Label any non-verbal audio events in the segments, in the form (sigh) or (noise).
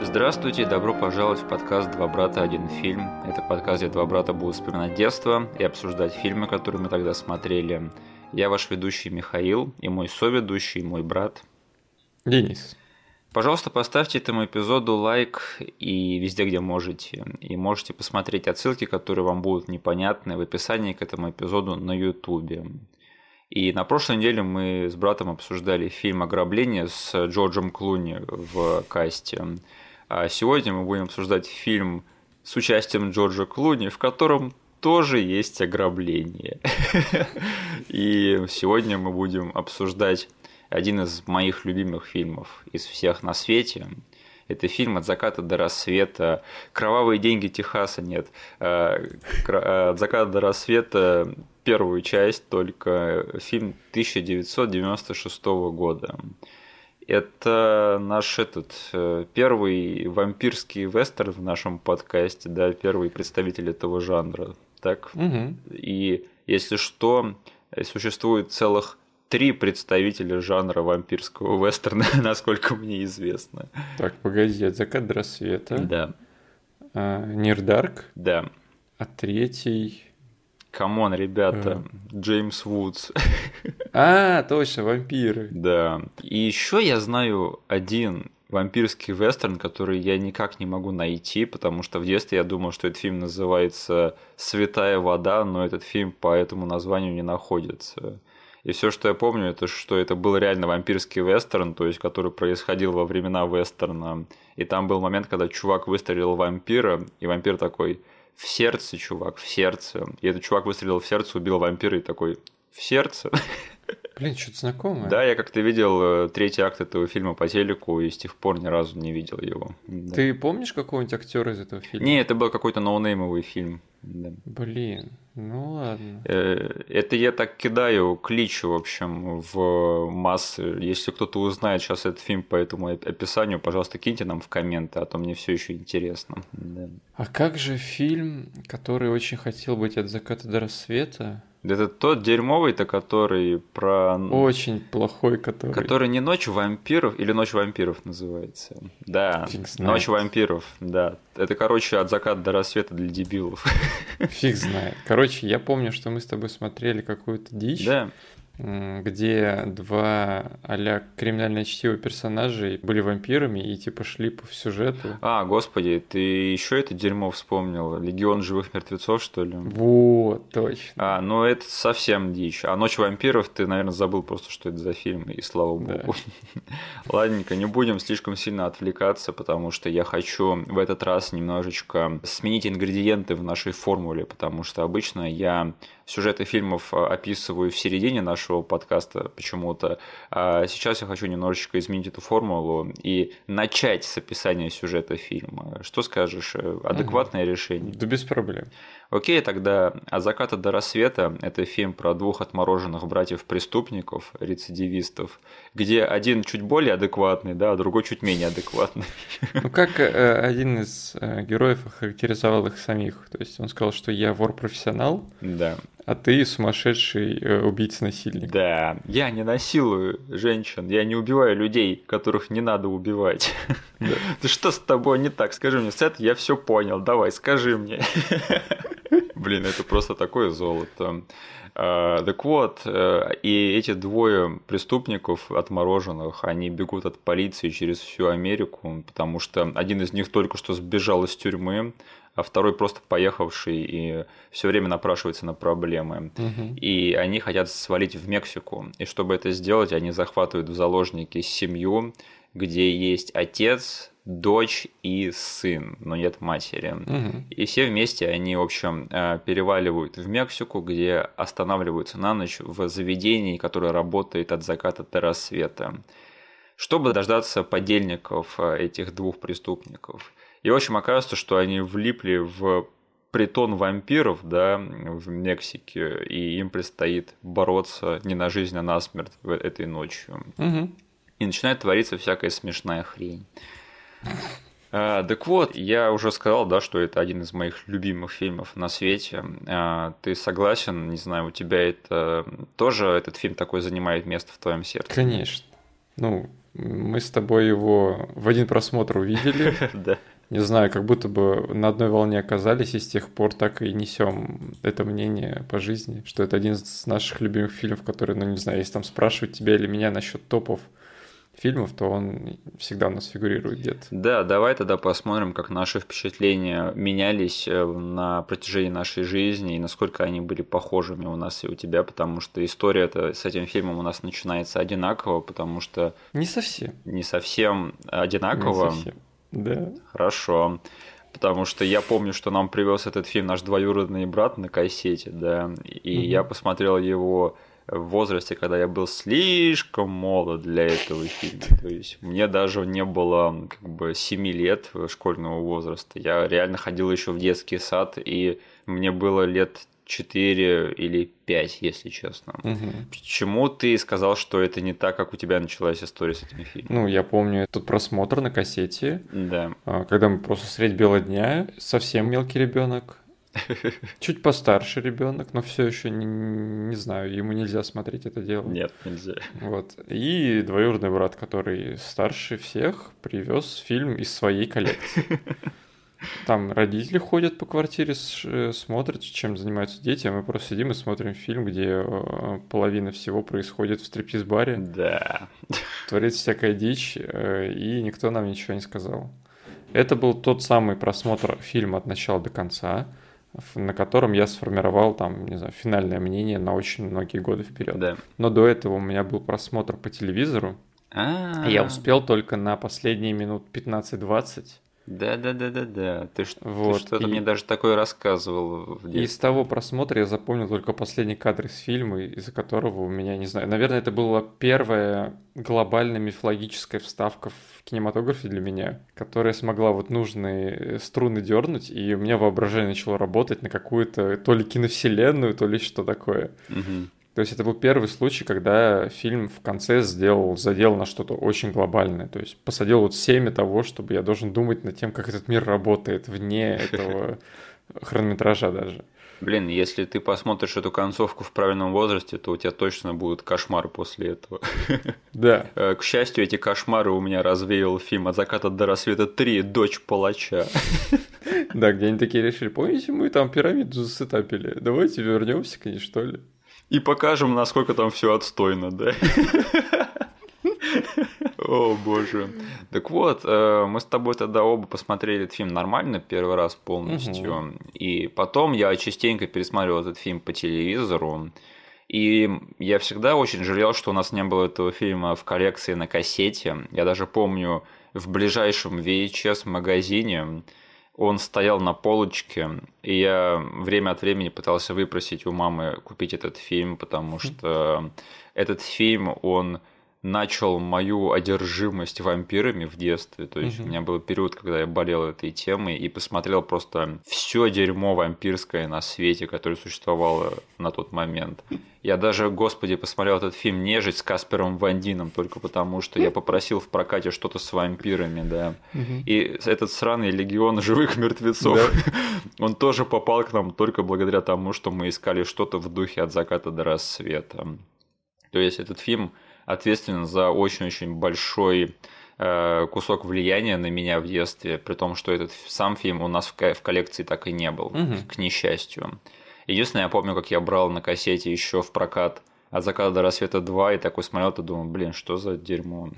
Здравствуйте добро пожаловать в подкаст «Два брата. Один фильм». Это подкаст, где два брата будут вспоминать детство и обсуждать фильмы, которые мы тогда смотрели. Я ваш ведущий Михаил и мой соведущий, мой брат. Денис. Пожалуйста, поставьте этому эпизоду лайк и везде, где можете. И можете посмотреть отсылки, которые вам будут непонятны в описании к этому эпизоду на YouTube. И на прошлой неделе мы с братом обсуждали фильм «Ограбление» с Джорджем Клуни в касте. А сегодня мы будем обсуждать фильм с участием Джорджа Клуни, в котором тоже есть ограбление. (laughs) И сегодня мы будем обсуждать один из моих любимых фильмов из всех на свете. Это фильм «От заката до рассвета». «Кровавые деньги Техаса» нет. Э, э, «От заката до рассвета» первую часть, только фильм 1996 года. Это наш этот э, первый вампирский вестерн в нашем подкасте, да, первый представитель этого жанра. Так? Угу. И если что, существует целых три представителя жанра вампирского вестерна, (laughs) насколько мне известно. Так, погоди, от закат до рассвета. Да. А, Нирдарк. Да. А третий... Come on, ребята, Джеймс Вудс. А, точно, вампиры. Да. И еще я знаю один вампирский вестерн, который я никак не могу найти, потому что в детстве я думал, что этот фильм называется «Святая вода», но этот фильм по этому названию не находится. И все, что я помню, это что это был реально вампирский вестерн, то есть который происходил во времена вестерна. И там был момент, когда чувак выстрелил в вампира, и вампир такой в сердце, чувак, в сердце. И этот чувак выстрелил в сердце, убил вампира и такой в сердце. Блин, что-то знакомое. Да, я как-то видел э, третий акт этого фильма по телеку и с тех пор ни разу не видел его. Да. Ты помнишь какого-нибудь актера из этого фильма? Не, это был какой-то ноунеймовый фильм. Да. Блин, ну ладно. Э, это я так кидаю клич, в общем, в массы. Если кто-то узнает сейчас этот фильм по этому описанию, пожалуйста, киньте нам в комменты, а то мне все еще интересно. Да. А как же фильм, который очень хотел быть от заката до рассвета? Это тот дерьмовый-то, который про... Очень плохой, который... Который не «Ночь вампиров» или «Ночь вампиров» называется. Да, «Ночь вампиров», да. Это, короче, от заката до рассвета для дебилов. Фиг знает. Короче, я помню, что мы с тобой смотрели какую-то дичь. Да где два а криминальное чтиво персонажей были вампирами и типа шли по сюжету. А, господи, ты еще это дерьмо вспомнил? Легион живых мертвецов, что ли? Вот, точно. А, ну это совсем дичь. А Ночь вампиров ты, наверное, забыл просто, что это за фильм, и слава богу. Да. (laughs) Ладненько, не будем слишком сильно отвлекаться, потому что я хочу в этот раз немножечко сменить ингредиенты в нашей формуле, потому что обычно я сюжеты фильмов а, описываю в середине нашего подкаста почему-то. А сейчас я хочу немножечко изменить эту формулу и начать с описания сюжета фильма. Что скажешь? Э, адекватное угу. решение? Да без проблем. Окей, тогда «От заката до рассвета» — это фильм про двух отмороженных братьев-преступников, рецидивистов, где один чуть более адекватный, да, а другой чуть менее адекватный. Ну, как э, один из э, героев охарактеризовал их самих. То есть он сказал, что я вор-профессионал, да. а ты сумасшедший э, убийца-насильник. Да, я не насилую женщин, я не убиваю людей, которых не надо убивать. Да. (laughs) Ты что с тобой не так? Скажи мне, Сет, я все понял, давай, скажи мне. (laughs) Блин, это просто такое золото. А, так вот, э, и эти двое преступников отмороженных, они бегут от полиции через всю Америку, потому что один из них только что сбежал из тюрьмы, а второй просто поехавший и все время напрашивается на проблемы. Угу. И они хотят свалить в Мексику. И чтобы это сделать, они захватывают в заложники семью, где есть отец, дочь и сын, но нет матери. Угу. И все вместе они, в общем, э, переваливают в Мексику, где останавливаются на ночь в заведении, которое работает от заката до рассвета, чтобы дождаться подельников э, этих двух преступников. И, в общем, оказывается, что они влипли в притон вампиров, да, в Мексике, и им предстоит бороться не на жизнь, а на смерть этой ночью. Угу. И начинает твориться всякая смешная хрень. А, так вот, я уже сказал, да, что это один из моих любимых фильмов на свете. А, ты согласен? Не знаю, у тебя это тоже этот фильм такой занимает место в твоем сердце? Конечно. Ну, Мы с тобой его в один просмотр увидели. (laughs) Да. Не знаю, как будто бы на одной волне оказались, и с тех пор так и несем это мнение по жизни, что это один из наших любимых фильмов, который, ну не знаю, если там спрашивать тебя или меня насчет топов фильмов, то он всегда у нас фигурирует где-то. Да, давай тогда посмотрим, как наши впечатления менялись э, на протяжении нашей жизни и насколько они были похожими у нас и у тебя, потому что история -то с этим фильмом у нас начинается одинаково, потому что... Не совсем. Не совсем одинаково. Не совсем. Да. Хорошо. Потому что я помню, что нам привез этот фильм наш двоюродный брат на кассете, да, и угу. я посмотрел его в возрасте, когда я был слишком молод для этого фильма. То есть мне даже не было как бы 7 лет школьного возраста. Я реально ходил еще в детский сад, и мне было лет 4 или 5, если честно. Угу. Почему ты сказал, что это не так, как у тебя началась история с этим фильмом? Ну, я помню тот просмотр на кассете. Да. А, когда мы просто средь бела дня, совсем мелкий ребенок, (laughs) Чуть постарше ребенок, но все еще не, не знаю, ему нельзя смотреть это дело. Нет, нельзя. Вот. И двоюродный брат, который старше всех, привез фильм из своей коллекции. (laughs) Там родители ходят по квартире, э, смотрят, чем занимаются дети, а мы просто сидим и смотрим фильм, где э, половина всего происходит в стриптиз-баре. Да. Творится всякая дичь, э, и никто нам ничего не сказал. Это был тот самый просмотр фильма от начала до конца на котором я сформировал там, не знаю, финальное мнение на очень многие годы вперед. Да. Но до этого у меня был просмотр по телевизору. А-а-а. Я успел только на последние минут 15-20 да, да, да, да, да. Ты, вот. ты что-то и... мне даже такое рассказывал. Из того просмотра я запомнил только последний кадр из фильма, из-за которого у меня, не знаю, наверное, это была первая глобальная мифологическая вставка в кинематографе для меня, которая смогла вот нужные струны дернуть, и у меня воображение начало работать на какую-то то ли киновселенную, то ли что такое. Угу. То есть это был первый случай, когда фильм в конце сделал задел на что-то очень глобальное. То есть посадил вот семя того, чтобы я должен думать над тем, как этот мир работает вне этого (laughs) хронометража даже. Блин, если ты посмотришь эту концовку в правильном возрасте, то у тебя точно будут кошмары после этого. (laughs) Да. Э, к счастью, эти кошмары у меня развеял фильм «От заката до рассвета 3. Дочь палача». (laughs) Да, где они такие решили, помните, мы там пирамиду засетапили, давайте вернемся к ней, что ли? И покажем, насколько там все отстойно, да? (laughs) О, боже. Так вот, э, мы с тобой тогда оба посмотрели этот фильм нормально первый раз полностью. Угу. И потом я частенько пересматривал этот фильм по телевизору. И я всегда очень жалел, что у нас не было этого фильма в коллекции на кассете. Я даже помню в ближайшем VHS-магазине он стоял на полочке, и я время от времени пытался выпросить у мамы купить этот фильм, потому что этот фильм, он начал мою одержимость вампирами в детстве. То есть угу. у меня был период, когда я болел этой темой и посмотрел просто все дерьмо вампирское на свете, которое существовало на тот момент. Я даже, господи, посмотрел этот фильм «Нежить» с Каспером Вандином только потому, что я попросил в прокате что-то с вампирами, да. Угу. И этот сраный легион живых мертвецов, да. (laughs) он тоже попал к нам только благодаря тому, что мы искали что-то в духе от заката до рассвета. То есть этот фильм ответственен за очень-очень большой э, кусок влияния на меня в детстве, при том, что этот сам фильм у нас в коллекции так и не был, угу. к несчастью. Единственное, я помню, как я брал на кассете еще в прокат от заката до рассвета 2 и такой смотрел, и думал, блин, что за дерьмо.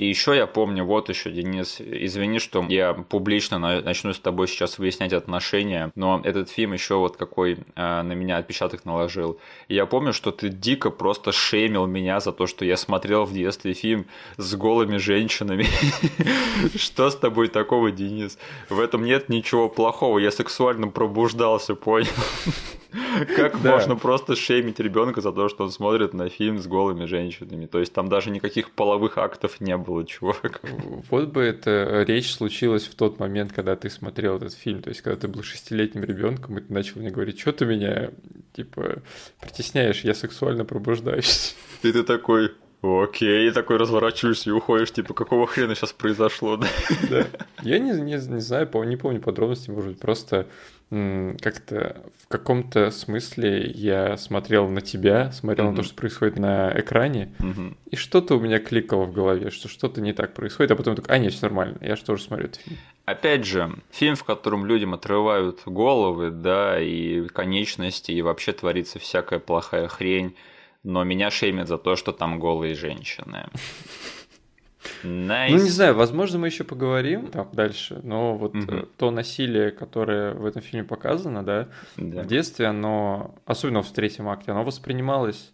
И еще я помню, вот еще, Денис, извини, что я публично начну с тобой сейчас выяснять отношения, но этот фильм еще вот какой э, на меня отпечаток наложил. И я помню, что ты дико просто шеймил меня за то, что я смотрел в детстве фильм с голыми женщинами. (laughs) Что с тобой такого, Денис? В этом нет ничего плохого, я сексуально пробуждался, понял? (laughs) Как да. можно просто шеймить ребенка за то, что он смотрит на фильм с голыми женщинами? То есть там даже никаких половых актов не было, чувак. Вот бы эта речь случилась в тот момент, когда ты смотрел этот фильм. То есть, когда ты был шестилетним ребенком, и ты начал мне говорить, что ты меня, типа, притесняешь, я сексуально пробуждаюсь. И ты такой, Окей, и такой разворачиваешься и уходишь, типа, какого хрена сейчас произошло, да? Да. Я не, не, не знаю, не помню подробностей, может быть, просто как-то в каком-то смысле я смотрел на тебя, смотрел mm-hmm. на то, что происходит на экране, mm-hmm. и что-то у меня кликало в голове, что что-то не так происходит, а потом такой, а нет, все нормально, я же тоже смотрю этот фильм. Опять же, фильм, в котором людям отрывают головы, да, и конечности, и вообще творится всякая плохая хрень, но меня шеймят за то, что там голые женщины. Nice. Ну, не знаю, возможно, мы еще поговорим там дальше, но вот угу. то насилие, которое в этом фильме показано, да, да, в детстве, оно, особенно в третьем акте, оно воспринималось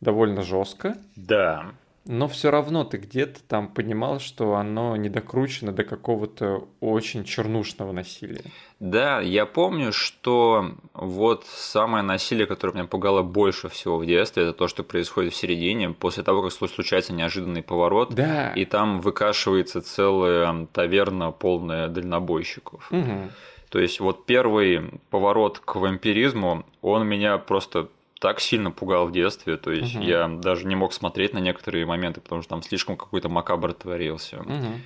довольно жестко. Да но все равно ты где-то там понимал, что оно не докручено до какого-то очень чернушного насилия. Да, я помню, что вот самое насилие, которое меня пугало больше всего в детстве, это то, что происходит в середине, после того, как случается неожиданный поворот, да. и там выкашивается целая таверна, полная дальнобойщиков. Угу. То есть вот первый поворот к вампиризму, он меня просто так сильно пугал в детстве, то есть угу. я даже не мог смотреть на некоторые моменты, потому что там слишком какой-то макабр творился. Угу.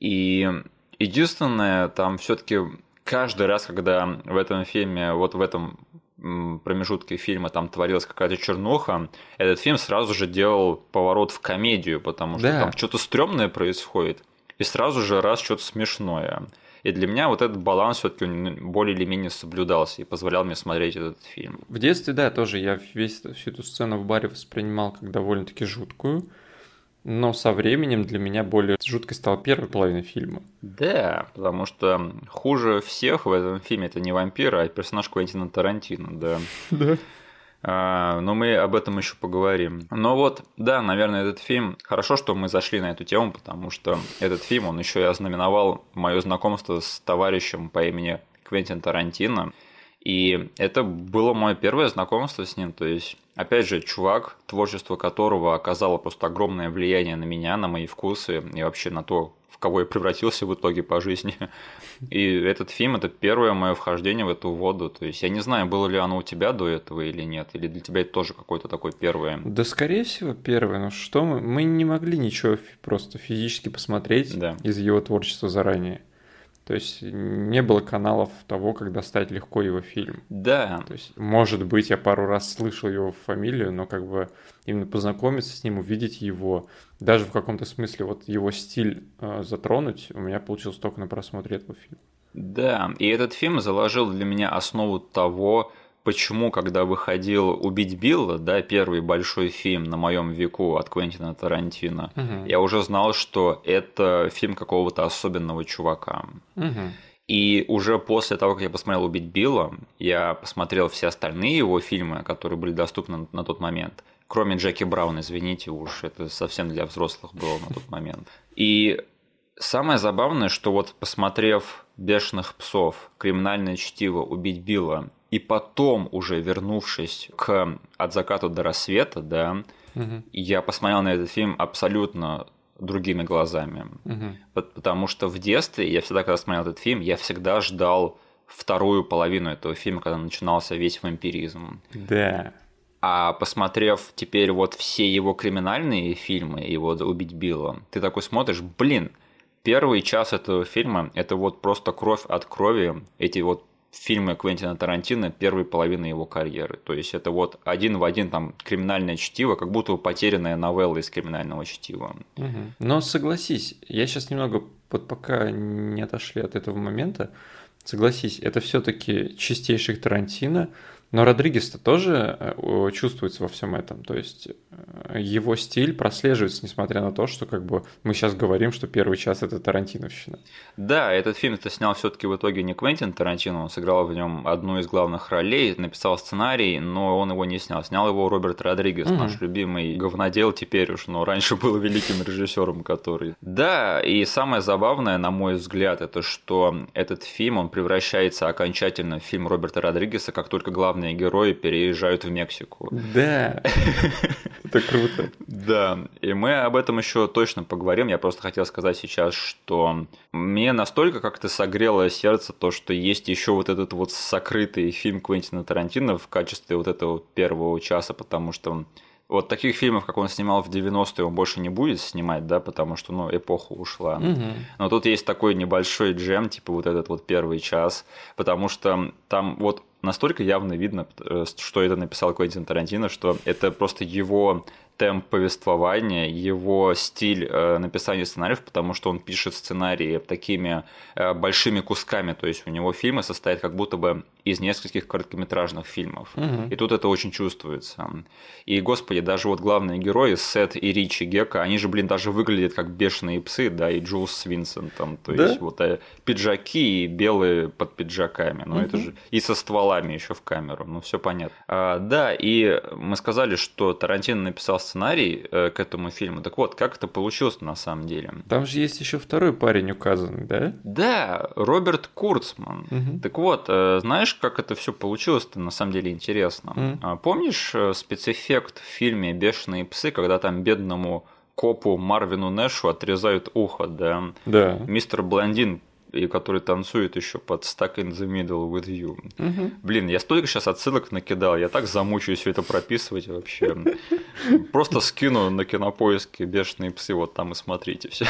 И единственное, там все-таки каждый раз, когда в этом фильме, вот в этом промежутке фильма там творилась какая-то чернуха, этот фильм сразу же делал поворот в комедию, потому что да. там что-то стрёмное происходит, и сразу же раз что-то смешное. И для меня вот этот баланс все-таки более или менее соблюдался и позволял мне смотреть этот фильм. В детстве, да, тоже я весь, всю эту сцену в баре воспринимал как довольно-таки жуткую. Но со временем для меня более жуткой стала первая половина фильма. Да, потому что хуже всех в этом фильме это не вампир, а персонаж Квентина Тарантино, да. (laughs) Да. А, но мы об этом еще поговорим. Но вот, да, наверное, этот фильм... Хорошо, что мы зашли на эту тему, потому что этот фильм, он еще и ознаменовал мое знакомство с товарищем по имени Квентин Тарантино. И это было мое первое знакомство с ним. То есть, опять же, чувак, творчество которого оказало просто огромное влияние на меня, на мои вкусы и вообще на то, кого я превратился в итоге по жизни. (laughs) И этот фильм это первое мое вхождение в эту воду. То есть я не знаю, было ли оно у тебя до этого или нет, или для тебя это тоже какое-то такое первое. Да, скорее всего, первое. Но что мы? Мы не могли ничего просто физически посмотреть да. из его творчества заранее. То есть не было каналов того, как достать легко его фильм. Да. То есть, может быть, я пару раз слышал его фамилию, но как бы именно познакомиться с ним, увидеть его, даже в каком-то смысле вот его стиль э, затронуть, у меня получилось только на просмотре этого фильма. Да, и этот фильм заложил для меня основу того, почему, когда выходил «Убить Билла», да, первый большой фильм на моем веку от Квентина Тарантино, угу. я уже знал, что это фильм какого-то особенного чувака. Угу. И уже после того, как я посмотрел «Убить Билла», я посмотрел все остальные его фильмы, которые были доступны на тот момент. Кроме Джеки Брауна, извините уж, это совсем для взрослых было на тот момент. И самое забавное, что вот посмотрев «Бешеных псов», «Криминальное чтиво», «Убить Билла», и потом уже вернувшись к «От заката до рассвета», да, угу. я посмотрел на этот фильм абсолютно другими глазами. Угу. Потому что в детстве, я всегда, когда смотрел этот фильм, я всегда ждал вторую половину этого фильма, когда начинался весь вампиризм. Да. А посмотрев теперь вот все его криминальные фильмы, его «Убить Билла», ты такой смотришь, блин, первый час этого фильма – это вот просто кровь от крови, эти вот фильмы Квентина Тарантино первой половины его карьеры. То есть это вот один в один там криминальное чтиво, как будто потерянная новелла из криминального чтива. Угу. Но согласись, я сейчас немного, вот пока не отошли от этого момента, согласись, это все-таки чистейших Тарантино, но Родригес-то тоже э, чувствуется во всем этом. То есть э, его стиль прослеживается, несмотря на то, что как бы мы сейчас говорим, что первый час это Тарантиновщина. Да, этот фильм это снял все-таки в итоге не Квентин Тарантино, он сыграл в нем одну из главных ролей, написал сценарий, но он его не снял. Снял его Роберт Родригес, mm-hmm. наш любимый говнодел теперь уж, но раньше был великим режиссером, который. Да, и самое забавное, на мой взгляд, это что этот фильм он превращается окончательно в фильм Роберта Родригеса, как только главный главные герои переезжают в Мексику. Да, (laughs) это круто. Да, и мы об этом еще точно поговорим. Я просто хотел сказать сейчас, что мне настолько как-то согрело сердце то, что есть еще вот этот вот сокрытый фильм Квентина Тарантино в качестве вот этого первого часа, потому что вот таких фильмов, как он снимал в 90-е, он больше не будет снимать, да, потому что, ну, эпоха ушла. Угу. Но тут есть такой небольшой джем, типа вот этот вот первый час, потому что там вот настолько явно видно, э, что это написал Квентин Тарантино, что это просто его темп повествования, его стиль э, написания сценариев, потому что он пишет сценарии такими э, большими кусками, то есть у него фильмы состоят как будто бы из нескольких короткометражных фильмов. Угу. И тут это очень чувствуется. И, господи, даже вот главные герои, Сет и Ричи Гека, они же, блин, даже выглядят как бешеные псы, да, и Джулс с Винсентом. То Да? есть вот э, пиджаки и белые под пиджаками. Ну, это Мгм. же и со стволами еще в камеру. Ну, все понятно. А, да, и мы сказали, что Тарантино написал сценарий э, к этому фильму. Так вот, как это получилось на самом деле? Там же есть еще второй парень указанный, да? Да, Роберт Курцман. Мгм. Так вот, э, знаешь, как это все получилось-то на самом деле интересно? А, Помнишь э, спецэффект в фильме Бешеные псы, когда там бедному копу Марвину Нэшу отрезают ухо, да? Да. Мистер Блондин, и который танцует еще под Stuck in the Middle with You. Мгм. Блин, я столько сейчас отсылок накидал, я так замучаюсь все это прописывать вообще. Просто скину на кинопоиске бешеные псы, вот там и смотрите все.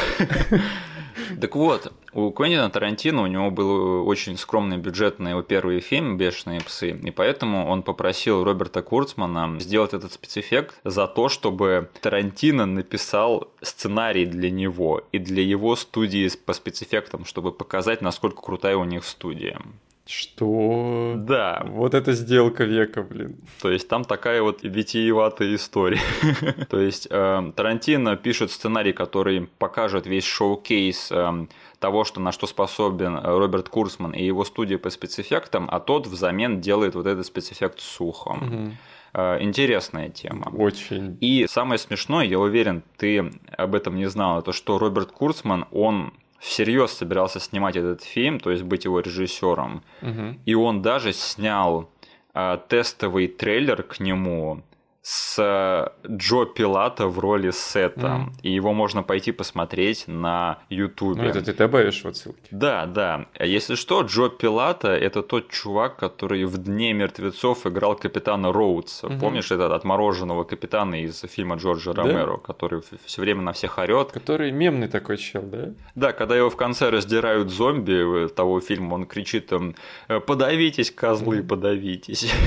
Так вот, у Квентина Тарантино у него был очень скромный бюджет на его первый фильм «Бешеные псы», и поэтому он попросил Роберта Курцмана сделать этот спецэффект за то, чтобы Тарантино написал сценарий для него и для его студии по спецэффектам, чтобы показать, насколько крутая у них студия. Что? Да, Вот это сделка века, блин. то есть там такая вот витиеватая история. (laughs) То есть э, Тарантино пишет сценарий, который покажет весь шоу-кейс э, того, что, на что способен э, Роберт Курсман и его студия по спецэффектам, а тот взамен делает вот этот спецэффект с ухом. Мгм. Э, Интересная тема. Очень. И самое смешное, я уверен, ты об этом не знал, это что Роберт Курцман, он всерьез собирался снимать этот фильм, то есть быть его режиссером. Мгм. И он даже снял а, тестовый трейлер к нему с а, Джо Пилата в роли Сета. Мгм. И его можно пойти посмотреть на Ютубе. Ну, это ты добавишь в отсылки. Да, да. Если что, Джо Пилата – это тот чувак, который в «Дне мертвецов» играл капитана Роудса. Мгм. Помнишь этот отмороженного капитана из фильма Джорджа Да. Ромеро, который все время на всех орет? Который мемный такой чел, да? Да, когда его в конце раздирают зомби э, того фильма, он кричит там «Э, «Подавитесь, козлы, подавитесь». (laughs)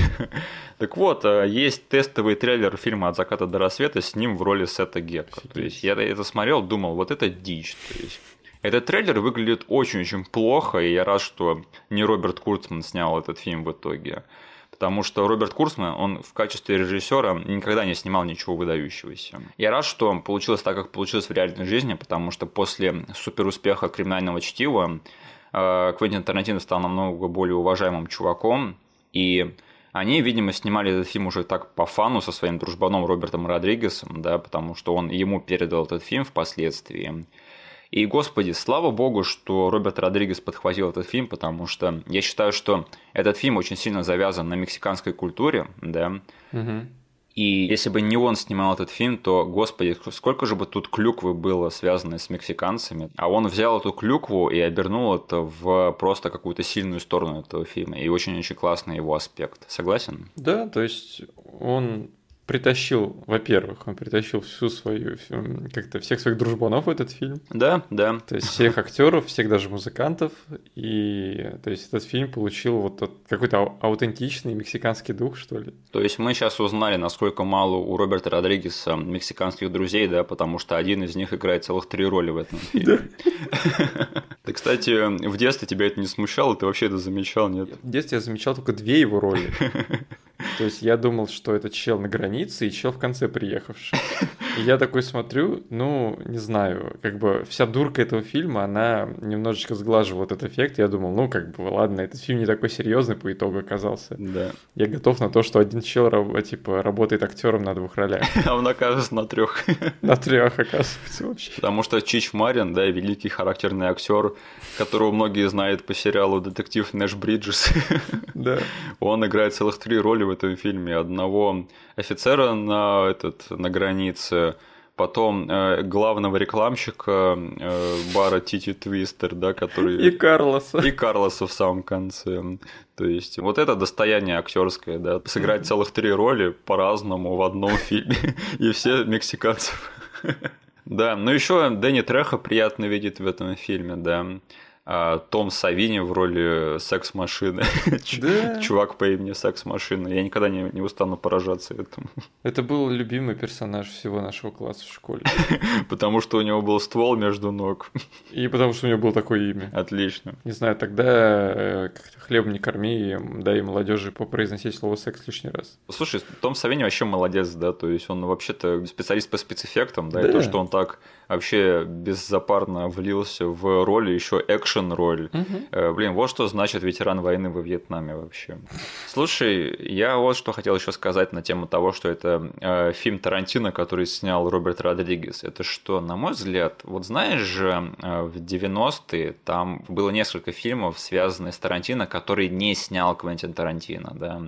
Так вот, э, есть тестовый трейлер фильма «От заката до рассвета» с ним в роли Сета Гекка. То есть я это смотрел, думал, вот это дичь. То есть этот трейлер выглядит очень-очень плохо, и я рад, что не Роберт Курцман снял этот фильм в итоге. Потому что Роберт Курцман, он в качестве режиссера никогда не снимал ничего выдающегося. Я рад, что получилось так, как получилось в реальной жизни, потому что после суперуспеха криминального чтива э, Квентин Тарантино стал намного более уважаемым чуваком, и они, видимо, снимали этот фильм уже так по фану со своим дружбаном Робертом Родригесом, да, потому что он ему передал этот фильм впоследствии. И, господи, слава богу, что Роберт Родригес подхватил этот фильм, потому что я считаю, что этот фильм очень сильно завязан на мексиканской культуре, да, Мгм. И если бы не он снимал этот фильм, то, господи, сколько же бы тут клюквы было связано с мексиканцами. А он взял эту клюкву и обернул это в просто какую-то сильную сторону этого фильма. И очень-очень классный его аспект. Согласен? Да, то есть он притащил, во-первых, он притащил всю свою, как-то всех своих дружбанов в этот фильм. Да, да. То есть всех актеров, всех даже музыкантов. И то есть этот фильм получил вот тот какой-то ау- аутентичный мексиканский дух, что ли. То есть мы сейчас узнали, насколько мало у Роберта Родригеса мексиканских друзей, да, потому что один из них играет целых три роли в этом фильме. (laughs) Ты, кстати, в детстве тебя это не смущало, ты вообще это замечал, нет? В детстве я замечал только две его роли. (laughs) То есть я думал, что это чел на границе и чел в конце приехавший. (laughs) И я такой смотрю, ну, не знаю, как бы вся дурка этого фильма, она немножечко сглаживала этот эффект. Я думал, ну, как бы, ладно, этот фильм не такой серьезный по итогу оказался. Да. Я готов на то, что один чел, типа, работает актером на двух ролях. (laughs) А он окажется на трех. (laughs) На трех, оказывается, вообще. Потому что Чич Марин, да, великий характерный актер, которого многие знают по сериалу «Детектив Нэш Бриджес», (laughs) Да. он играет целых три роли в этом фильме. Одного офицера на, этот, на границе, потом э, главного рекламщика э, бара Тити Твистер, да, который... И Карлоса. И Карлоса в самом конце. То есть вот это достояние актерское, да, сыграть целых три роли по-разному в одном (laughs) фильме, и все мексиканцев. (laughs) Да, ну еще Дэнни Треха приятно видеть в этом фильме, да. А, Том Савини в роли секс-машины. (laughs) Да. Чувак по имени секс-машина. Я никогда не, не устану поражаться этому. (laughs) Это был любимый персонаж всего нашего класса в школе. (laughs) Потому что у него был ствол между ног. И потому что у него было такое имя. Отлично. Не знаю, тогда э, хлеб не корми, дай молодежи попроизносить слово секс лишний раз. Слушай, Том Савини вообще молодец, да, то есть он вообще-то специалист по спецэффектам, да, да. и то, что он так вообще беззапарно влился в роли еще экшен роль. Угу. Блин, вот что значит ветеран войны во Вьетнаме вообще. Слушай, я вот что хотел еще сказать на тему того, что это э, фильм Тарантино, который снял Роберт Родригес. Это что, на мой взгляд, вот знаешь же, э, в 90-е там было несколько фильмов, связанных с Тарантино, которые не снял Квентин Тарантино, да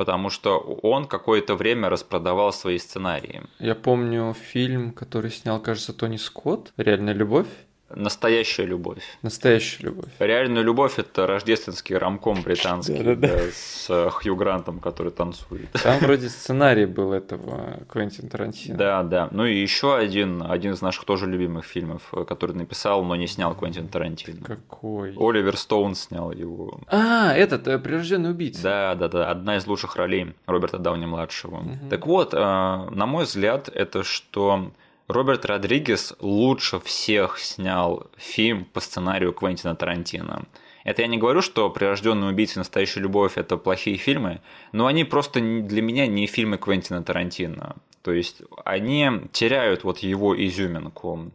потому что он какое-то время распродавал свои сценарии. Я помню фильм, который снял, кажется, Тони Скотт «Реальная любовь». Настоящая любовь. Настоящая любовь. Реальная любовь это рождественский рамком британский да, да, да. с Хью Грантом, который танцует. Там вроде сценарий был этого Квентин Тарантино. Да, да. Ну и еще один, один из наших тоже любимых фильмов, который написал, но не снял Квентин Тарантино. Какой? Оливер Стоун снял его. А, этот э, прирожденный убийца. Да, да, да. Одна из лучших ролей Роберта Дауни младшего. Угу. Так вот, э, на мой взгляд, это что Роберт Родригес лучше всех снял фильм по сценарию Квентина Тарантино. Это я не говорю, что «Прирожденный убийца» и «Настоящая любовь» — это плохие фильмы, но они просто для меня не фильмы Квентина Тарантино. То есть они теряют вот его изюминку.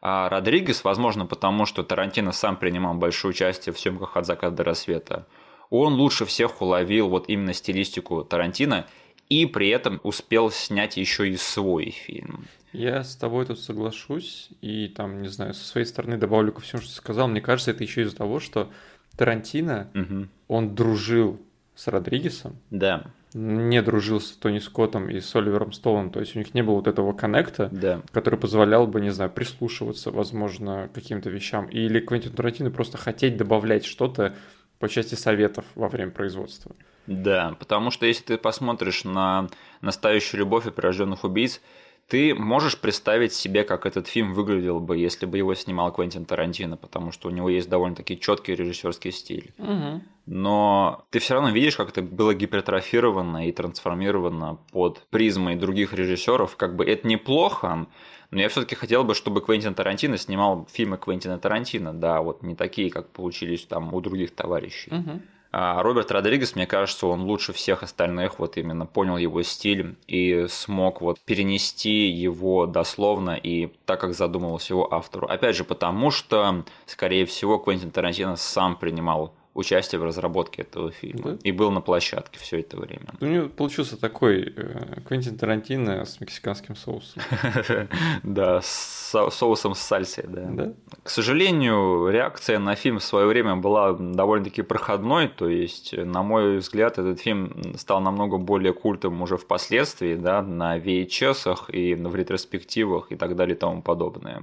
А Родригес, возможно, потому что Тарантино сам принимал большое участие в съемках «От заката до рассвета», он лучше всех уловил вот именно стилистику Тарантино и при этом успел снять еще и свой фильм. Я с тобой тут соглашусь, и там, не знаю, со своей стороны добавлю ко всему, что ты сказал. Мне кажется, это еще из-за того, что Тарантино, угу. он дружил с Родригесом. Да. Не дружил с Тони Скоттом и с Оливером Стоуном. То есть у них не было вот этого коннекта, да. который позволял бы, не знаю, прислушиваться, возможно, к каким-то вещам. Или Квентин Тарантино просто хотеть добавлять что-то по части советов во время производства. Да, потому что если ты посмотришь на настоящую любовь и прирожденных убийц, ты можешь представить себе, как этот фильм выглядел бы, если бы его снимал Квентин Тарантино, потому что у него есть довольно-таки четкий режиссерский стиль. Угу. Но ты все равно видишь, как это было гипертрофировано и трансформировано под призмой других режиссеров. Как бы это неплохо, но я все-таки хотел бы, чтобы Квентин Тарантино снимал фильмы Квентина Тарантино, да, вот не такие, как получились там у других товарищей. Угу. А Роберт Родригес, мне кажется, он лучше всех остальных вот именно понял его стиль и смог вот перенести его дословно и так, как задумывался его автору. Опять же, потому что, скорее всего, Квентин Тарантино сам принимал участие в разработке этого фильма. Да? И был на площадке все это время. У него получился такой э, Квентин Тарантино с мексиканским соусом. (laughs) Да, с соусом с сальсой, да. К сожалению, реакция на фильм в свое время была довольно-таки проходной, то есть, на мой взгляд, этот фильм стал намного более культом уже впоследствии, да, на VHS и в ретроспективах и так далее и тому подобное.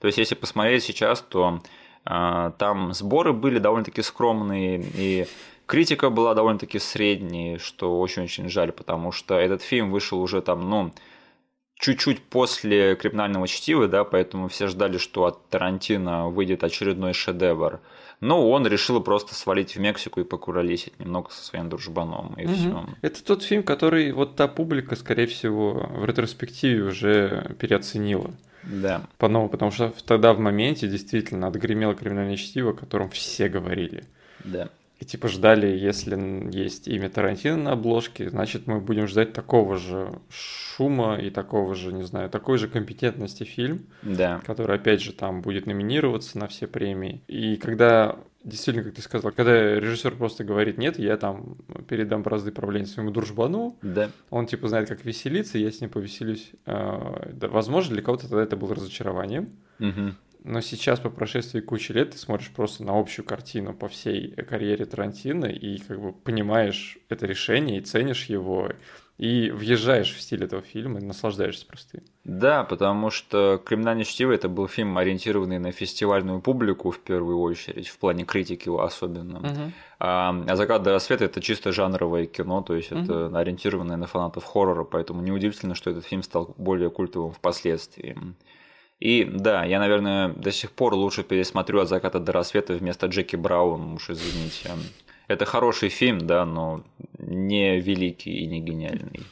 То есть, если посмотреть сейчас, то там сборы были довольно-таки скромные, и критика была довольно-таки средней, что очень-очень жаль, потому что этот фильм вышел уже там, ну, чуть-чуть после криминального чтива, да, поэтому все ждали, что от Тарантино выйдет очередной шедевр. Но он решил просто свалить в Мексику и покуролесить немного со своим дружбаном, и угу. все. Это тот фильм, который вот та публика, скорее всего, в ретроспективе уже переоценила. Да. По-новому, потому что тогда в моменте действительно отгремело криминальное чтиво, о котором все говорили. Да. И типа ждали, если есть имя Тарантино на обложке, значит мы будем ждать такого же шума и такого же, не знаю, такой же компетентности фильм, да. который опять же там будет номинироваться на все премии. И когда действительно, как ты сказал, когда режиссер просто говорит, нет, я там передам бразды правления своему дружбану, да. он типа знает, как веселиться, я с ним повеселюсь. А, возможно, для кого-то тогда это было разочарованием. Угу. Но сейчас, по прошествии кучи лет, ты смотришь просто на общую картину по всей карьере Тарантино и как бы понимаешь это решение и ценишь его. И въезжаешь в стиль этого фильма и наслаждаешься просто. Да, потому что «Криминальное чтиво» это был фильм, ориентированный на фестивальную публику в первую очередь, в плане критики особенно. Мгм. А, а «Закат до рассвета» это чисто жанровое кино, то есть Мгм. это ориентированное на фанатов хоррора, поэтому неудивительно, что этот фильм стал более культовым впоследствии. И да, я, наверное, до сих пор лучше пересмотрю «От заката до рассвета» вместо Джеки Браун, уж извините. Это хороший фильм, да, но не великий и не гениальный.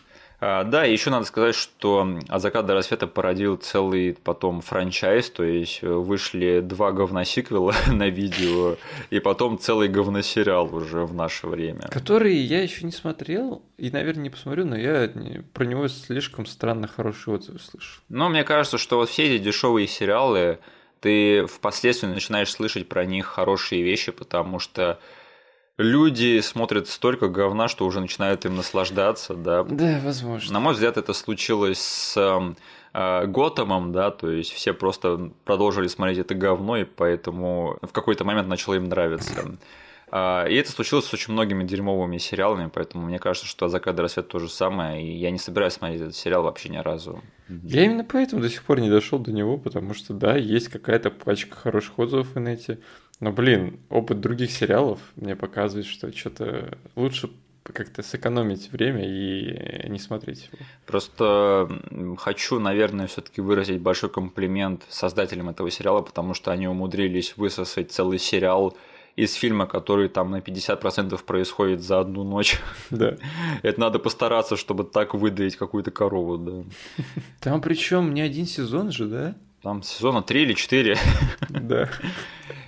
А, да, еще надо сказать, что «От заката до рассвета» породил целый потом франчайз, то есть вышли два говносиквела (laughs) на видео, и потом целый говносериал уже в наше время. Который я еще не смотрел, и, наверное, не посмотрю, но я про него слишком странно хорошие отзывы слышу. Но мне кажется, что вот все эти дешевые сериалы, ты впоследствии начинаешь слышать про них хорошие вещи, потому что люди смотрят столько говна, что уже начинают им наслаждаться, да. Да, возможно. На мой взгляд, это случилось с эм, э, Готэмом, да, то есть все просто продолжили смотреть это говно, и поэтому в какой-то момент начало им нравиться. А, И это случилось с очень многими дерьмовыми сериалами, поэтому мне кажется, что «Закат до рассвета» то же самое, и я не собираюсь смотреть этот сериал вообще ни разу. Я именно поэтому до сих пор не дошел до него, потому что, да, есть какая-то пачка хороших отзывов в инете, но, блин, опыт других сериалов мне показывает, что что-то лучше как-то сэкономить время и не смотреть его. Просто хочу, наверное, все-таки выразить большой комплимент создателям этого сериала, потому что они умудрились высосать целый сериал из фильма, который там на 50% происходит за одну ночь. Да. (laughs) Это надо постараться, чтобы так выдавить какую-то корову, да. Там причем не один сезон же, да? Там сезона 3 или 4. Да. (laughs)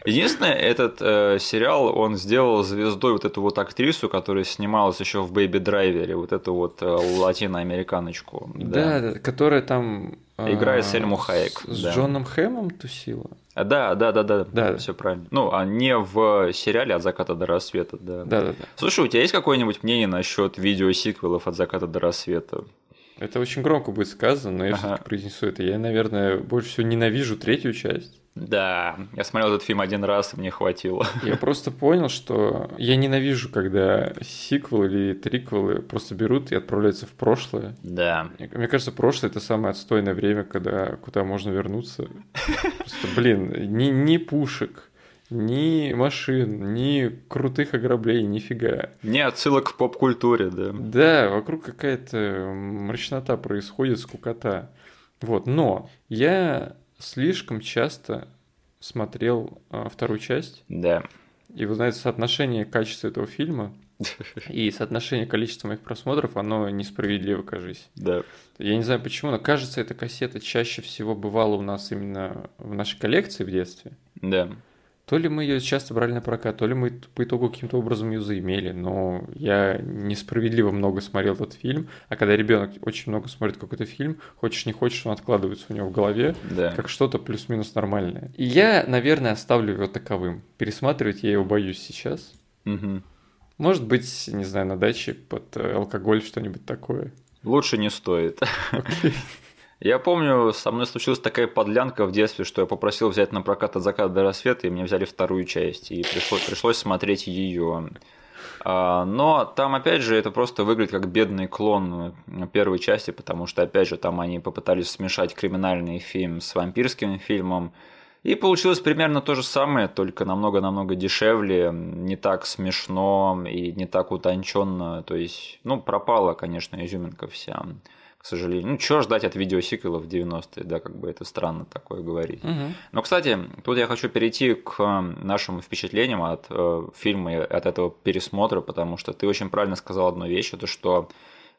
Единственное, этот э, сериал, он сделал звездой вот эту вот актрису, которая снималась еще в Бэйби Драйвере, вот эту вот э, латиноамериканочку. Да, да, которая там... а, Играет Сельму Хайек, С, с да. Джоном Хэмом тусила. А, Да, да, да, да, Да. все правильно. Ну, а не в сериале от заката до рассвета, да. Да, да, да. Слушай, у тебя есть какое-нибудь мнение насчет видеосиквелов от заката до рассвета? Это очень громко будет сказано, но я Ага. все-таки произнесу это. Я, наверное, больше всего ненавижу третью часть. Да, я смотрел этот фильм один раз, и мне хватило. Я просто понял, что я ненавижу, когда сиквелы или триквелы просто берут и отправляются в прошлое. Да. Мне мне кажется, прошлое это самое отстойное время, когда куда можно вернуться. (laughs) Просто, блин, ни, ни пушек, ни машин, ни крутых ограблений, нифига. Не отсылок к поп-культуре, да. Да, вокруг какая-то мрачнота происходит, скукота. Вот, но я слишком часто смотрел а, вторую часть, Да. и вы знаете, соотношение качества этого фильма (laughs) и соотношение количества моих просмотров, оно несправедливо, кажись. Да. Я не знаю почему, но кажется, эта кассета чаще всего бывала у нас именно в нашей коллекции в детстве. Да. То ли мы ее часто брали на прокат, то ли мы по итогу каким-то образом ее заимели, но я несправедливо много смотрел этот фильм, а когда ребенок очень много смотрит какой-то фильм, хочешь не хочешь, он откладывается у него в голове, Да. как что-то плюс-минус нормальное. И я, наверное, оставлю его таковым. Пересматривать я его боюсь сейчас. Мгм. Может быть, не знаю, на даче под э, алкоголь что-нибудь такое. Лучше не стоит. Я помню, со мной случилась такая подлянка в детстве, что я попросил взять на прокат от заката до рассвета, и мне взяли вторую часть, и пришлось, пришлось смотреть ее. Но там, опять же, это просто выглядит как бедный клон э, первой части, потому что, опять же, там они попытались смешать криминальный фильм с вампирским фильмом, и получилось примерно то же самое, только намного-намного дешевле, не так смешно и не так утонченно. То есть, ну, пропала, конечно, изюминка вся, к сожалению. Ну, чего ждать от видеосиквелов в 90-е, да, как бы это странно такое говорить. Мгм. Но, кстати, тут я хочу перейти к нашим впечатлениям от э, фильма и от этого пересмотра, потому что ты очень правильно сказал одну вещь, это что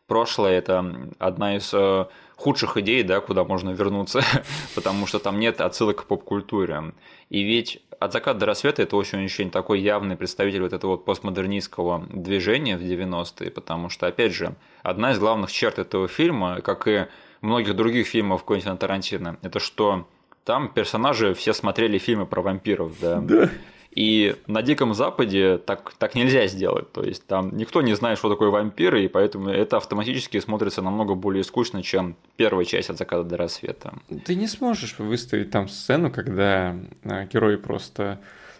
прошлое это одна из э, худших идей, да, куда можно вернуться, (laughs) потому что там нет отсылок к поп-культуре. И ведь от заката до рассвета это очень-очень такой явный представитель вот этого вот постмодернистского движения в 90-е, потому что, опять же, одна из главных черт этого фильма, как и многих других фильмов Квентина Тарантино, это что там персонажи все смотрели фильмы про вампиров, да. Да. И на Диком Западе так, так нельзя сделать. То есть там никто не знает, что такое вампиры, и поэтому это автоматически смотрится намного более скучно, чем первая часть от заката до рассвета. Ты не сможешь выставить там сцену, когда а, герои просто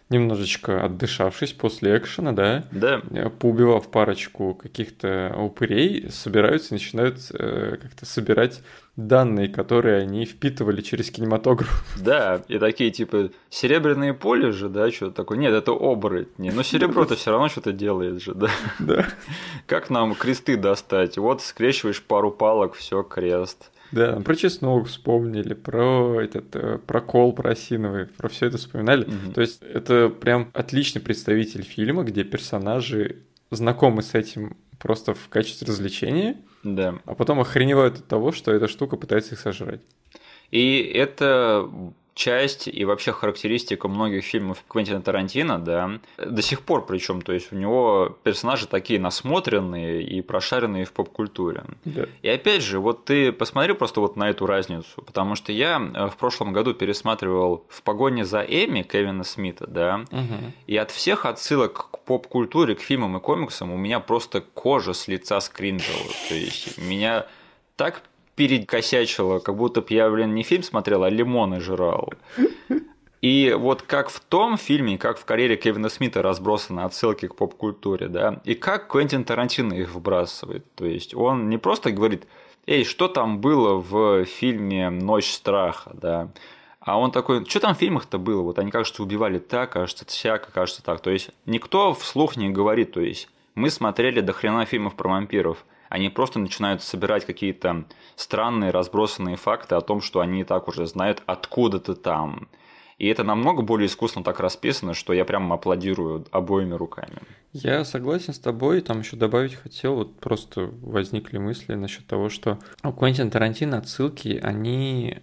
немножечко отдышавшись после экшена, да, Да. э, поубивав парочку каких-то упырей, собираются и начинают э, как-то собирать данные, которые они впитывали через кинематограф. Да, и такие типа серебряные поле же, да, что-то такое. Нет, это оборотни. Но серебро-то все равно что-то делает же, да. Да. Как нам кресты достать? Вот скрещиваешь пару палок, все крест. Да, про чеснок вспомнили, про этот, э, про кол, про осиновый, про все это вспоминали. То есть это прям отличный представитель фильма, где персонажи знакомы с этим просто в качестве развлечения, Да. а потом охреневают от того, что эта штука пытается их сожрать. И это часть и вообще характеристика многих фильмов Квентина Тарантино, да, до сих пор причем, то есть у него персонажи такие насмотренные и прошаренные в поп-культуре. Да. И опять же, вот ты посмотри просто вот на эту разницу, потому что я э, в прошлом году пересматривал «В погоне за Эми» Кевина Смита, да, Мгм. и от всех отсылок к поп-культуре, к фильмам и комиксам у меня просто кожа с лица скринжила. То есть меня так перекосячило, как будто бы я, блин, не фильм смотрел, а лимоны жрал. И вот как в том фильме, как в карьере Кевина Смита разбросаны отсылки к поп-культуре, да, и как Квентин Тарантино их вбрасывает. То есть он не просто говорит, эй, что там было в фильме «Ночь страха», да, а он такой, что там в фильмах-то было? Вот они, кажется, убивали так, кажется, всяко, кажется так. То есть никто вслух не говорит, то есть мы смотрели до хрена фильмов про вампиров. Они просто начинают собирать какие-то странные разбросанные факты о том, что они и так уже знают откуда-то там. И это намного более искусно так расписано, что я прям аплодирую обоими руками. Я согласен с тобой, там еще добавить хотел, вот просто возникли мысли насчет того, что у Квентина Тарантино отсылки, они,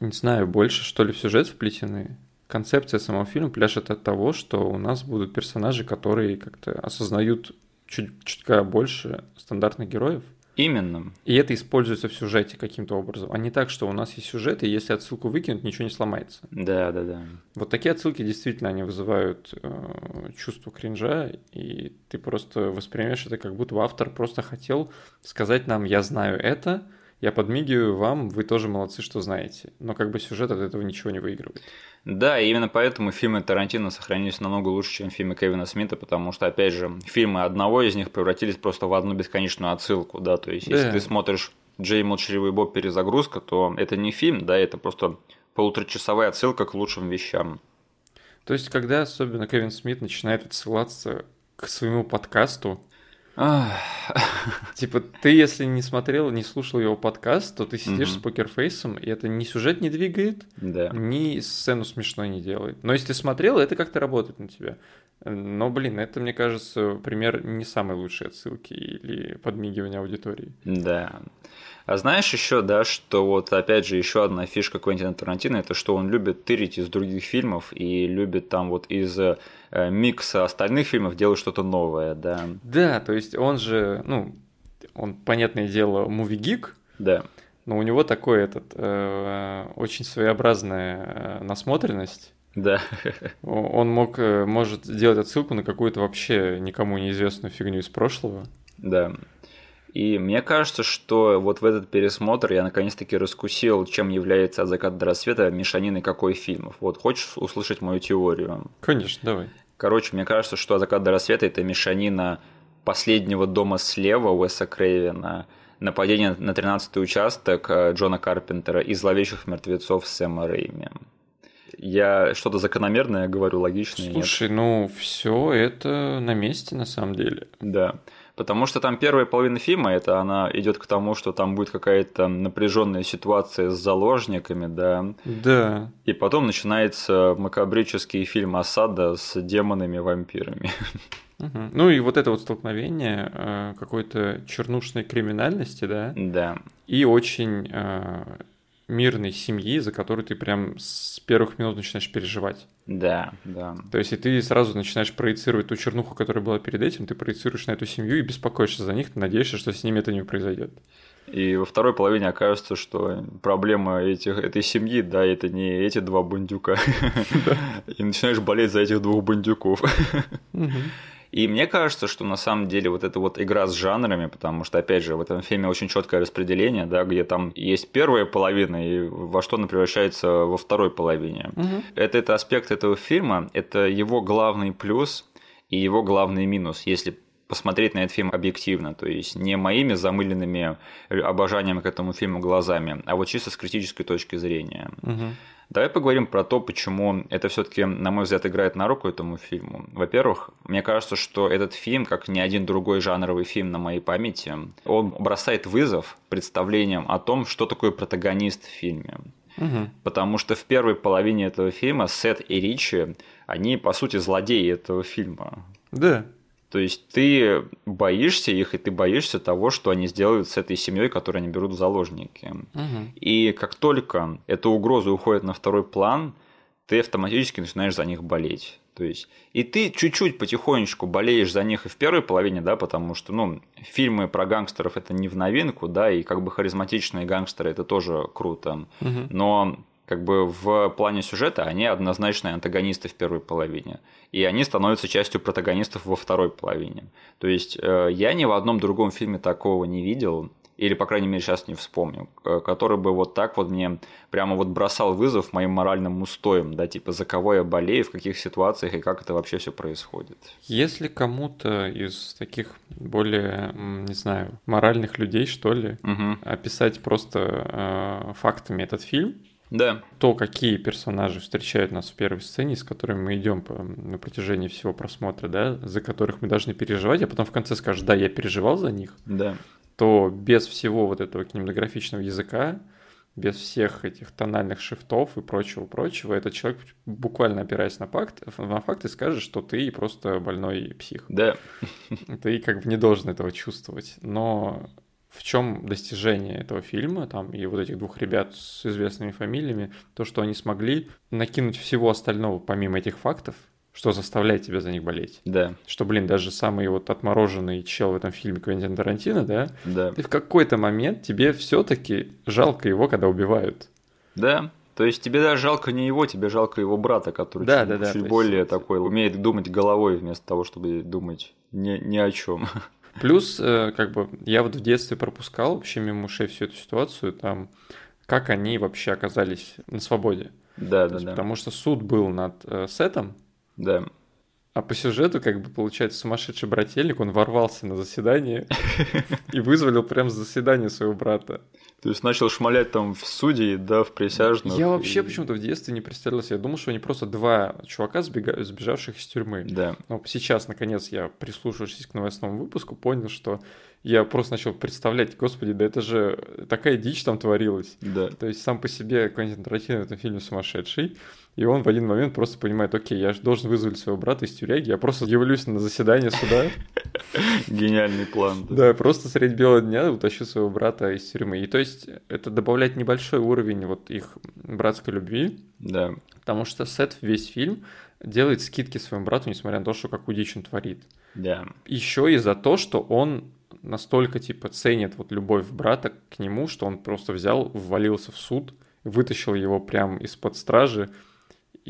не знаю, больше что ли в сюжет вплетены. Концепция самого фильма пляшет от того, что у нас будут персонажи, которые как-то осознают чуть чутка больше стандартных героев. Именно. И это используется в сюжете каким-то образом, а не так, что у нас есть сюжет, и если отсылку выкинуть, ничего не сломается. Да, да, да. Вот такие отсылки действительно они вызывают э, чувство кринжа, и ты просто воспринимаешь это как будто автор просто хотел сказать нам «я знаю это», я подмигиваю вам, вы тоже молодцы, что знаете. Но как бы сюжет от этого ничего не выигрывает. Да, и именно поэтому фильмы Тарантино сохранились намного лучше, чем фильмы Кевина Смита, потому что, опять же, фильмы одного из них превратились просто в одну бесконечную отсылку, да, то есть, если Да. ты смотришь Джей Молчаливый Боб перезагрузка, то это не фильм, да, это просто полуторачасовая отсылка к лучшим вещам. То есть, когда особенно Кевин Смит начинает отсылаться к своему подкасту, (laughs) Типа, ты, если не смотрел, не слушал его подкаст, то ты сидишь с покерфейсом, и это ни сюжет не двигает, ни сцену смешной не делает. Но если ты смотрел, это как-то работает на тебя. Но, блин, это, мне кажется, пример не самой лучшей отсылки или подмигивания аудитории. Да. А знаешь еще, да, что вот опять же еще одна фишка Квентина Тарантино, это что он любит тырить из других фильмов и любит там вот из э, микса остальных фильмов делать что-то новое, да. Да, то есть он же, ну, он, понятное дело, муви-гик, Да. но у него такой этот, э, очень своеобразная э, насмотренность. Да. Он мог, э, может сделать отсылку на какую-то вообще никому неизвестную фигню из прошлого. Да. И мне кажется, что вот в этот пересмотр я наконец-таки раскусил, чем является «От заката до рассвета» мешаниной какой фильмов. Вот, хочешь услышать мою теорию? Конечно, давай. Короче, мне кажется, что «От заката до рассвета» – это мешанина последнего дома слева Уэса Крейвена, нападение на 13-й участок э, Джона Карпентера и зловещих мертвецов Сэма Рэйми. Я что-то закономерное говорю, логичное? нет? Слушай, ну все это на месте на самом деле. Да. Потому что там первая половина фильма, это она идет к тому, что там будет какая-то напряженная ситуация с заложниками, да. Да. И потом начинается макабрический фильм Асада с демонами-вампирами. Мгм. Ну и вот это вот столкновение э, какой-то чернушной криминальности, да, Да. и очень э, мирной семьи, за которую ты прям с первых минут начинаешь переживать. Да, да. То есть и ты сразу начинаешь проецировать ту чернуху, которая была перед этим, ты проецируешь на эту семью и беспокоишься за них, надеешься, что с ними это не произойдет. И во второй половине окажется, что проблема этих, этой семьи, да, это не эти два бандюка. (laughs) И начинаешь болеть за этих двух бандюков. И мне кажется, что на самом деле вот эта вот игра с жанрами, потому что, опять же, в этом фильме очень четкое распределение, да, где там есть первая половина и во что она превращается во второй половине. Угу. Это, это аспект этого фильма, это его главный плюс и его главный минус, если посмотреть на этот фильм объективно, то есть не моими замыленными обожанием к этому фильму глазами, а вот чисто с критической точки зрения. Угу. Давай поговорим про то, почему это все-таки, на мой взгляд, играет на руку этому фильму. Во-первых, мне кажется, что этот фильм, как ни один другой жанровый фильм на моей памяти, он бросает вызов представлениям о том, что такое протагонист в фильме. Угу. Потому что в первой половине этого фильма Сет и Ричи, они, по сути, злодеи этого фильма. Да. То есть ты боишься их, и ты боишься того, что они сделают с этой семьей, которую они берут в заложники. Угу. И как только эта угроза уходит на второй план, ты автоматически начинаешь за них болеть. То есть, и ты чуть-чуть потихонечку болеешь за них и в первой половине, да, потому что, ну, фильмы про гангстеров это не в новинку, да, и как бы харизматичные гангстеры это тоже круто. Угу. Но как бы в плане сюжета они однозначно антагонисты в первой половине. И они становятся частью протагонистов во второй половине. То есть э, я ни в одном другом фильме такого не видел, или, по крайней мере, сейчас не вспомню, который бы вот так вот мне прямо вот бросал вызов моим моральным устоям, да, типа за кого я болею, в каких ситуациях и как это вообще все происходит. Если кому-то из таких более, не знаю, моральных людей, что ли, угу. описать просто э, фактами этот фильм, да. То, какие персонажи встречают нас в первой сцене, с которыми мы идем по, на протяжении всего просмотра, да, за которых мы должны переживать, а потом в конце скажешь, да, я переживал за них, да. то без всего вот этого кинематографичного языка, без всех этих тональных шифтов и прочего-прочего, этот человек, буквально опираясь на факт, на факты, скажет, что ты просто больной псих. Да. (laughs) Ты как бы не должен этого чувствовать. Но в чем достижение этого фильма, там, и вот этих двух ребят с известными фамилиями, то, что они смогли накинуть всего остального, помимо этих фактов, что заставляет тебя за них болеть. Да. Что, блин, даже самый вот отмороженный чел в этом фильме Квентин Тарантино, да? Да. И в какой-то момент тебе все-таки жалко его, когда убивают. Да. То есть тебе даже жалко не его, тебе жалко его брата, который да, чуть, да, да, чуть более есть... такой, умеет думать головой вместо того, чтобы думать ни, ни о чем. (laughs) Плюс, э, как бы, я вот в детстве пропускал вообще мимо ушей всю эту ситуацию, там, как они вообще оказались на свободе. Да, да, да. Потому что суд был над э, Сетом. Да. А по сюжету, как бы, получается, сумасшедший брательник, он ворвался на заседание (laughs) и вызволил прям с заседания своего брата. То есть начал шмалять там в судей, да, в присяжных. Я вообще почему-то в детстве не представлял себе. Я думал, что они просто два чувака, сбега... сбежавших из тюрьмы. Да. Но сейчас, наконец, я, прислушавшись к новостному выпуску, понял, что я просто начал представлять, господи, да это же такая дичь там творилась. Да. То есть сам по себе Квентин Тарантино в этом фильме сумасшедший. И он в один момент просто понимает, окей, я же должен вызвать своего брата из тюряги, я просто явлюсь на заседание суда. (laughs) Гениальный план. Да, просто средь белого дня утащу своего брата из тюрьмы. И то есть это добавляет небольшой уровень вот их братской любви. Да. Потому что Сет весь фильм делает скидки своему брату, несмотря на то, что какую дичь он творит. Да. Еще и за то, что он настолько типа ценит вот любовь брата к нему, что он просто взял, ввалился в суд, вытащил его прям из-под стражи,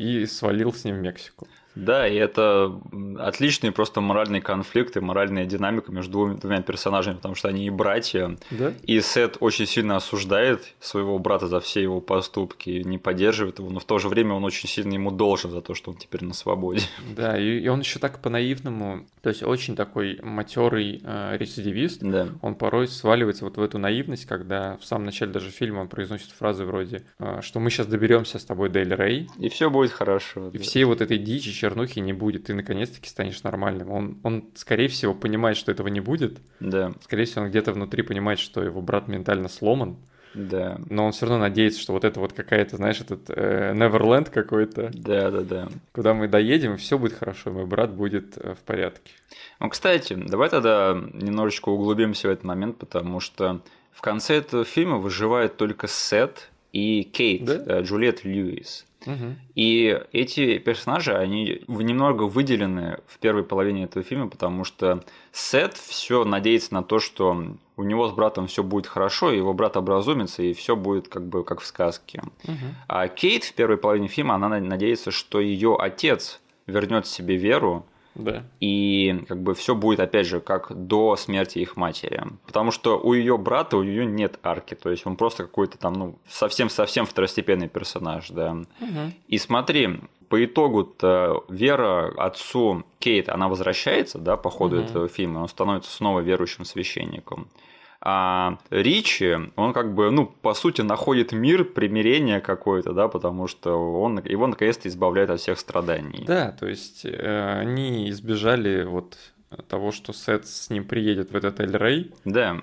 и свалил с ним в Мексику. Да, и это отличный просто моральный конфликт и моральная динамика между двумя, двумя персонажами, потому что они и братья. Да? И Сет очень сильно осуждает своего брата за все его поступки, не поддерживает его, но в то же время он очень сильно ему должен за то, что он теперь на свободе. (laughs) Да, и, и он еще так по-наивному, то есть очень такой матерый э, рецидивист. Да. Он порой сваливается вот в эту наивность, когда в самом начале даже фильма он произносит фразы вроде, э, что мы сейчас доберемся с тобой до Эль Рей. И все будет хорошо. И да. всей вот этой дичи чернухи не будет, ты наконец-таки станешь нормальным. Он, он, скорее всего, понимает, что этого не будет. Да. Скорее всего, он где-то внутри понимает, что его брат ментально сломан. Да. Но он все равно надеется, что вот это вот какая-то, знаешь, этот э, Neverland какой-то. Да, да, да. Куда мы доедем, и все будет хорошо, мой брат будет э, в порядке. Ну, кстати, давай тогда немножечко углубимся в этот момент, потому что в конце этого фильма выживает только Сет и Кейт, да? Э, Джульет Льюис. Угу. И эти персонажи, они немного выделены в первой половине этого фильма, потому что Сет все надеется на то, что у него с братом все будет хорошо, его брат образумится, и все будет как бы как в сказке. Угу. А Кейт в первой половине фильма, она надеется, что ее отец вернет себе веру, Да. И как бы все будет, опять же, как до смерти их матери. Потому что у ее брата, у нее нет арки. То есть он просто какой-то там, ну, совсем-совсем второстепенный персонаж, да. Угу. И смотри, по итогу-то Вера отцу Кейт, она возвращается, да, по ходу Мгм. этого фильма, он становится снова верующим священником. А Ричи, он как бы, ну, по сути, находит мир, примирение какое-то, да, потому что он, его наконец-то избавляет от всех страданий. Да, то есть э, они избежали вот того, что Сет с ним приедет в этот Эль Рей, Да,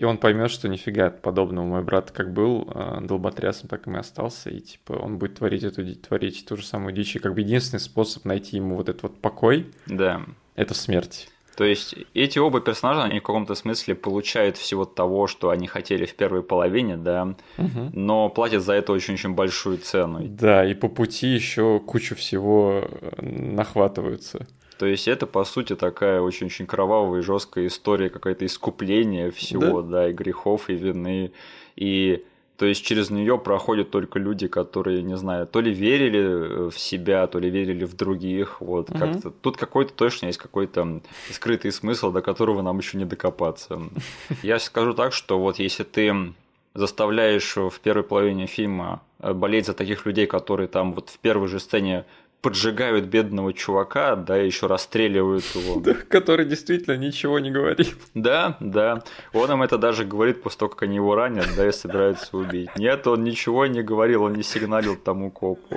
и он поймет, что нифига подобного. Мой брат как был э, долботрясом, так и остался, и типа он будет творить эту творить ту же самую дичь. И как бы единственный способ найти ему вот этот вот покой да. — это смерть. То есть эти оба персонажа, они в каком-то смысле получают всего того, что они хотели в первой половине, да, Мгм. но платят за это очень-очень большую цену. Да, и по пути еще кучу всего э, нахватываются. То есть это, по сути, такая очень-очень кровавая и жесткая история, какое-то искупление всего, да. и грехов, и вины. И то есть через нее проходят только люди, которые, не знаю, то ли верили в себя, то ли верили в других. Вот Мгм. как-то тут какой-то точно есть какой-то скрытый смысл, до которого нам еще не докопаться. (laughs) Я скажу так, что вот если ты заставляешь в первой половине фильма э, болеть за таких людей, которые там вот в первой же сцене поджигают бедного чувака, да, еще расстреливают его. (laughs) Да, который действительно ничего не говорил. Да, да. Он им это даже говорит после того, как они его ранят, да, и собираются убить. Нет, он ничего не говорил, он не сигналил тому копу.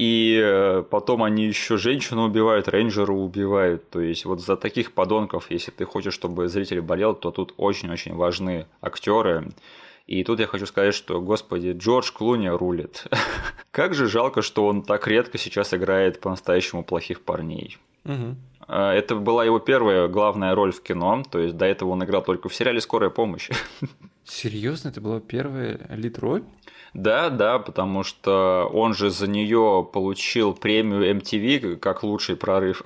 И э, потом они еще женщину убивают, рейнджера убивают. То есть вот за таких подонков, если ты хочешь, чтобы зритель болел, то тут очень-очень важны актеры. И тут я хочу сказать, что, господи, Джордж Клуни рулит. (laughs) Как же жалко, что он так редко сейчас играет по-настоящему плохих парней. Э, Это была его первая главная роль в кино, то есть до этого он играл только в сериале «Скорая помощь». (laughs) Серьезно, это была первая лид-роль? Да, да, потому что он же за нее получил премию MTV как лучший прорыв.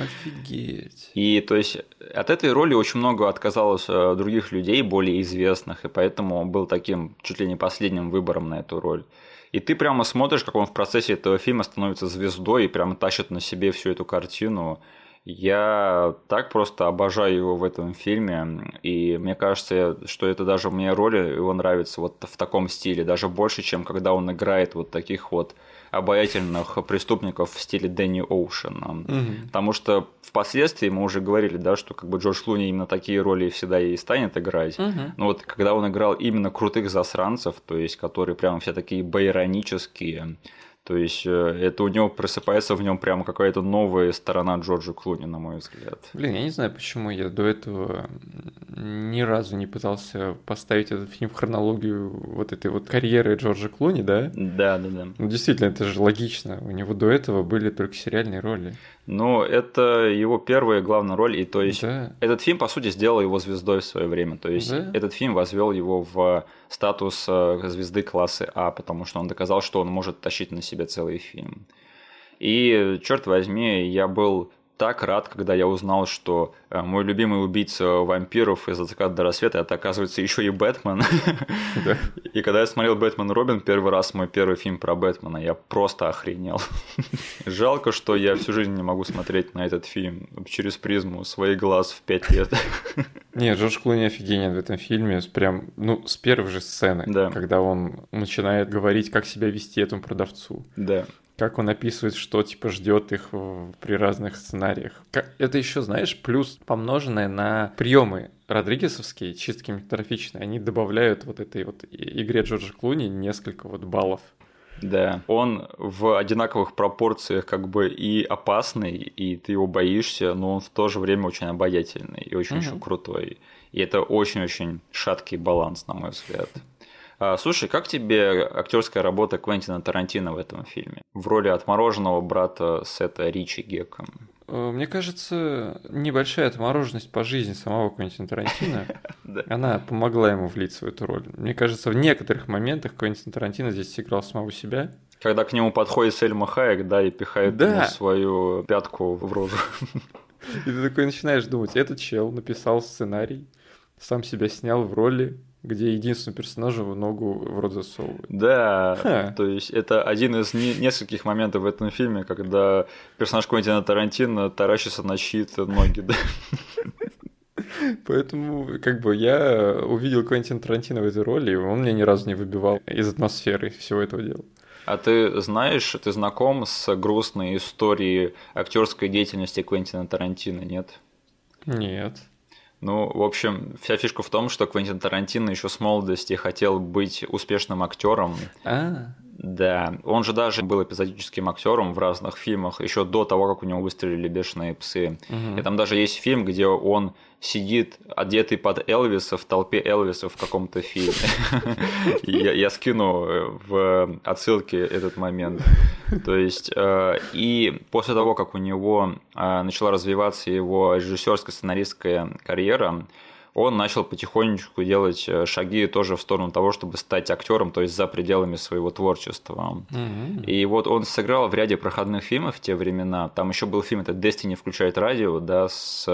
Офигеть. И то есть от этой роли очень много отказалось э, других людей, более известных, и поэтому он был таким чуть ли не последним выбором на эту роль. И ты прямо смотришь, как он в процессе этого фильма становится звездой и прямо тащит на себе всю эту картину. Я так просто обожаю его в этом фильме, и мне кажется, что это даже мне роли его нравится вот в таком стиле, даже больше, чем когда он играет вот таких вот обаятельных преступников в стиле Дэнни Оушена. Мгм. Потому что впоследствии мы уже говорили, да, что как бы Джордж Луни именно такие роли всегда и станет играть. Мгм. Но вот когда он играл именно крутых засранцев, то есть которые прям все такие байронические, то есть э, это у него просыпается в нем прямо какая-то новая сторона Джорджа Клуни, на мой взгляд. Блин, я не знаю, почему я до этого ни разу не пытался поставить этот фильм в хронологию вот этой вот карьеры Джорджа Клуни, да? Да, да, да. Ну, действительно, это же логично. У него до этого были только сериальные роли. Но это его первая главная роль, и то есть Да. Этот фильм, по сути, сделал его звездой в свое время. То есть Да. этот фильм возвел его в статус э, звезды класса А, потому что он доказал, что он может тащить на себе целый фильм. И, черт возьми, я был так рад, когда я узнал, что э, мой любимый убийца вампиров из «От заката до рассвета» это, оказывается, еще и Бэтмен. (laughs) Да. И когда я смотрел «Бэтмен Робин», первый раз мой первый фильм про Бэтмена, я просто охренел. (laughs) Жалко, что я всю жизнь не могу смотреть на этот фильм через призму своих глаз в пять лет. (laughs) Не, Джордж Клуни офигенен в этом фильме. Прям, ну, с первой же сцены, Да. когда он начинает говорить, как себя вести этому продавцу. Да. Как он описывает, что типа ждет их в- при разных сценариях. Как- Это еще, знаешь, плюс помноженное на приемы Родригесовские, чисто кинематографичные, они добавляют вот этой вот игре Джорджа Клуни несколько вот баллов. Да, он в одинаковых пропорциях как бы и опасный, и ты его боишься, но он в то же время очень обаятельный и очень-очень Мгм. крутой. И это очень-очень шаткий баланс, на мой взгляд. А, слушай, как тебе актерская работа Квентина Тарантино в этом фильме? В роли отмороженного брата Сета Ричи Гека. Э, Мне кажется, небольшая отмороженность по жизни самого Квентина Тарантино, (laughs) она помогла ему влиться в эту роль. Мне кажется, в некоторых моментах Квентин Тарантино здесь сыграл самого себя. Когда к нему подходит Сельма Хайек, да, и пихает Да. ему свою пятку в рожу. (laughs) И ты такой начинаешь думать, этот чел написал сценарий, сам себя снял в роли, где единственному персонажу ногу в рот засовывают. Да, Ха. то есть это один из не- нескольких моментов в этом фильме, когда персонаж Квентина Тарантино таращится на чьи-то ноги. Да. Поэтому, как бы, я увидел Квентина Тарантино в этой роли, и он меня ни разу не выбивал из атмосферы всего этого дела. А ты знаешь, ты знаком с грустной историей актерской деятельности Квентина Тарантино, нет? Нет. Ну, в общем, вся фишка в том, что Квентин Тарантино еще с молодости хотел быть успешным актером. А. Да, он же даже был эпизодическим актером в разных фильмах еще до того, как у него выстрелили бешеные псы. Угу. И там даже есть фильм, где он сидит одетый под Элвиса в толпе Элвиса в каком-то фильме. (laughs) я, скину в отсылке этот момент. То есть, э, и после того, как у него э, начала развиваться его режиссерская сценаристская карьера, он начал потихонечку делать э, шаги тоже в сторону того, чтобы стать актером, то есть за пределами своего творчества. Mm-hmm. И вот он сыграл в ряде проходных фильмов в те времена. Там еще был фильм, это Destiny включает радио, да, с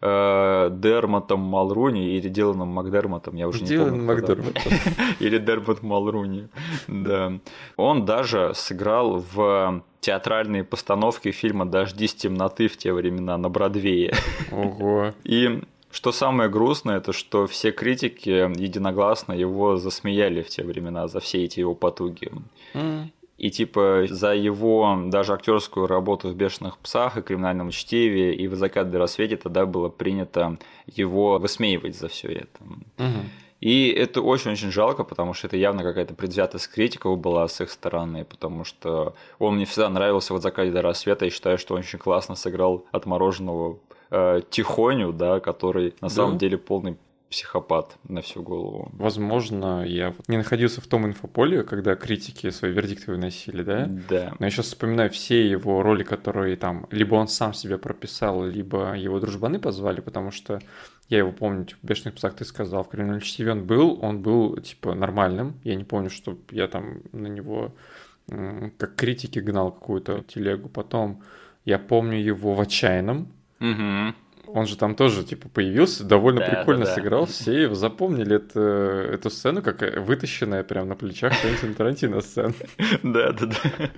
э, Дермотом Малруни или Диланом Макдермотом, я уже Дилан не помню. Макдермот. (laughs) или Дермот Малруни, да. Он даже сыграл в театральные постановки фильма «Дожди с темноты» в те времена на Бродвее. Ого. (laughs) И что самое грустное, это что все критики единогласно его засмеяли в те времена за все эти его потуги. Mm. И типа за его даже актерскую работу в «Бешеных псах» и «Криминальном чтиве» и в «Закат до рассвете» тогда было принято его высмеивать за все это. Mm-hmm. И это очень-очень жалко, потому что это явно какая-то предвзятость критиков была с их стороны, потому что он мне всегда нравился в «Закате до рассвета», и считаю, что он очень классно сыграл отмороженного э, Тихоню, да, который на да. самом деле полный психопат на всю голову. Возможно, я не находился в том инфополе, когда критики свои вердикты выносили, да? Да. Но я сейчас вспоминаю все его роли, которые там либо он сам себя прописал, либо его дружбаны позвали, потому что я его помню, типа, в «Бешеных псах» ты сказал, в «Криминальном чтиве» он был, он был, типа, нормальным. Я не помню, что я там на него как критики гнал какую-то телегу. Потом я помню его в «Отчаянном», Угу. Он же там тоже, типа, появился, довольно да, прикольно да, да. сыграл. Все его запомнили это, эту сцену, как вытащенная прямо на плечах Квентина Тарантино сцена. (laughs) Да, да, да.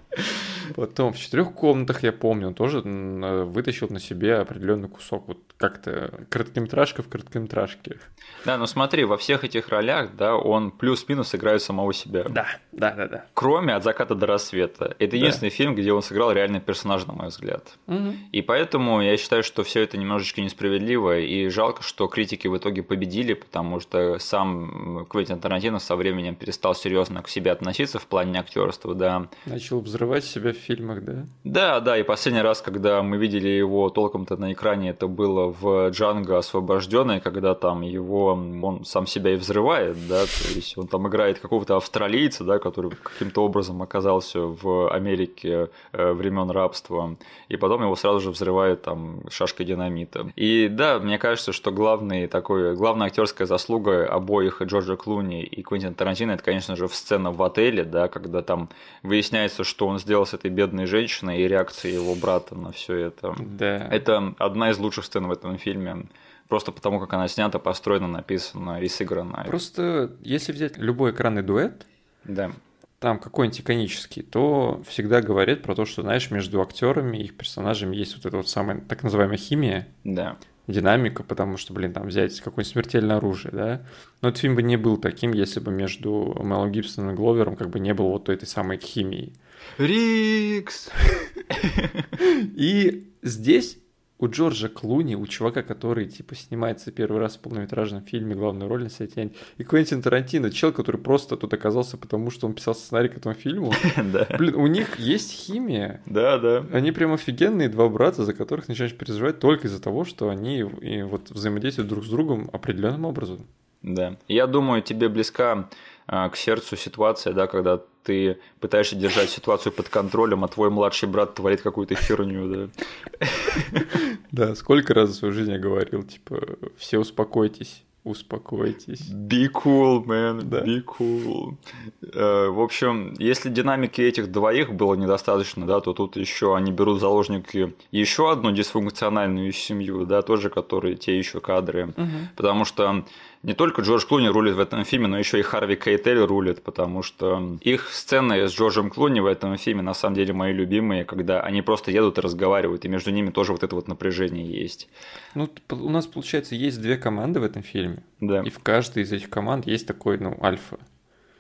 Потом в четырех комнатах, я помню, он тоже вытащил на себе определенный кусок. Вот как-то короткометражка в короткометражке. Да, но смотри, во всех этих ролях, да, он плюс-минус играет самого себя. Да, да, да, да. Кроме «От заката до рассвета». Это единственный да. фильм, где он сыграл реальный персонаж, на мой взгляд. Угу. И поэтому я считаю, что все это немножечко несправедливо, и жалко, что критики в итоге победили, потому что сам Квентин Тарантино со временем перестал серьезно к себе относиться в плане актерства, да. Начал взрывать себя в фильмах, да? Да, да, и последний раз, когда мы видели его толком-то на экране, это было в Джанго освобожденный, когда там его он сам себя и взрывает, да, то есть он там играет какого-то австралийца, да, который каким-то образом оказался в Америке э, времен рабства, и потом его сразу же взрывает там шашкой динамита. И да, мне кажется, что главный такой, главная актерская заслуга обоих Джорджа Клуни и Квентина Тарантино, это, конечно же, сцена в отеле, да, когда там выясняется, что он сделал с этой бедной женщиной и реакция его брата на все это. Да. Это одна из лучших сцен в этом фильме. Просто потому, как она снята, построена, написана и сыграна. Просто если взять любой экранный дуэт, да. там какой-нибудь иконический, то всегда говорят про то, что, знаешь, между актерами и их персонажами есть вот эта вот самая так называемая химия. Да динамика, потому что, блин, там взять какое-нибудь смертельное оружие, да. Но этот фильм бы не был таким, если бы между Мэлом Гибсоном и Гловером как бы не было вот этой самой химии. Рикс! (laughs) И здесь у Джорджа Клуни, у чувака, который, типа, снимается первый раз в полнометражном фильме, главную роль на себя тянет, и Квентин Тарантино, чел, который просто тут оказался, потому что он писал сценарий к этому фильму. (laughs) Да. Блин, у них есть химия. Да, да. Они прям офигенные два брата, за которых начинаешь переживать только из-за того, что они и вот взаимодействуют друг с другом определенным образом. Да. Я думаю, тебе близка к сердцу ситуация, да, когда ты пытаешься держать ситуацию под контролем, а твой младший брат творит какую-то херню, да. Да, сколько раз в свою жизнь я говорил, типа, все успокойтесь, успокойтесь. Be cool, man, да. be cool. Э, в общем, если динамики этих двоих было недостаточно, да, то тут еще они берут заложники еще одну дисфункциональную семью, да, тоже, которые те еще кадры. Угу. Потому что не только Джордж Клуни рулит в этом фильме, но еще и Харви Кейтель рулит, потому что их сцены с Джорджем Клуни в этом фильме на самом деле мои любимые, когда они просто едут и разговаривают, и между ними тоже вот это вот напряжение есть. Ну, у нас, получается, есть две команды в этом фильме, Да. и в каждой из этих команд есть такой, ну, альфа.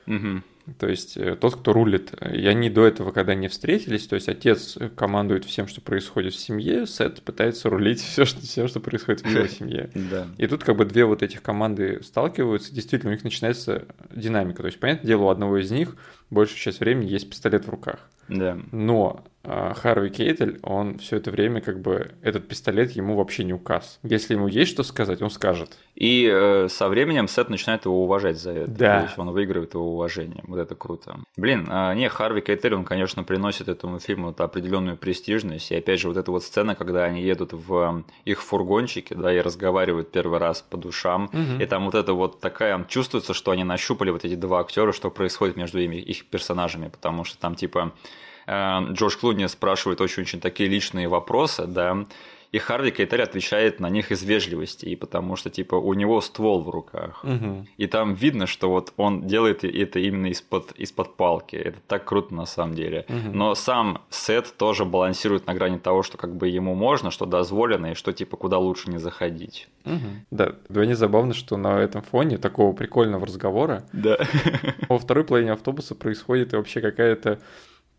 Мгм. То есть э, тот, кто рулит. И они до этого, когда не встретились, то есть отец командует всем, что происходит в семье, Сет пытается рулить (laughs) все, что, все, что происходит в его (laughs) семье. Да. И тут как бы две вот этих команды сталкиваются, действительно у них начинается динамика. То есть, понятное дело, у одного из них большую часть времени есть пистолет в руках. Да. Но а, Харви Кейтель, он все это время как бы этот пистолет ему вообще не указ. Если ему есть что сказать, он скажет. И э, со временем Сет начинает его уважать за это. Да. То есть он выигрывает его уважение. Вот это круто. Блин, а, не, Харви Кейтель, он, конечно, приносит этому фильму вот определенную престижность. И опять же, вот эта вот сцена, когда они едут в их фургончике, да, и разговаривают первый раз по душам. Мгм. И там вот это вот такая... Чувствуется, что они нащупали вот эти два актера, что происходит между ими, их персонажами. Потому что там, типа, э, Джордж Клуни спрашивает очень-очень такие личные вопросы, да, и Харви Кейтель отвечает на них из вежливости, и потому что, типа, у него ствол в руках. Мгм. И там видно, что вот он делает это именно из-под из палки. Это так круто на самом деле. Мгм. Но сам Сет тоже балансирует на грани того, что как бы ему можно, что дозволено, и что типа куда лучше не заходить. Мгм. Да, вдвойне забавно, что на этом фоне такого прикольного разговора Да. (laughs) во второй половине автобуса происходит вообще какая-то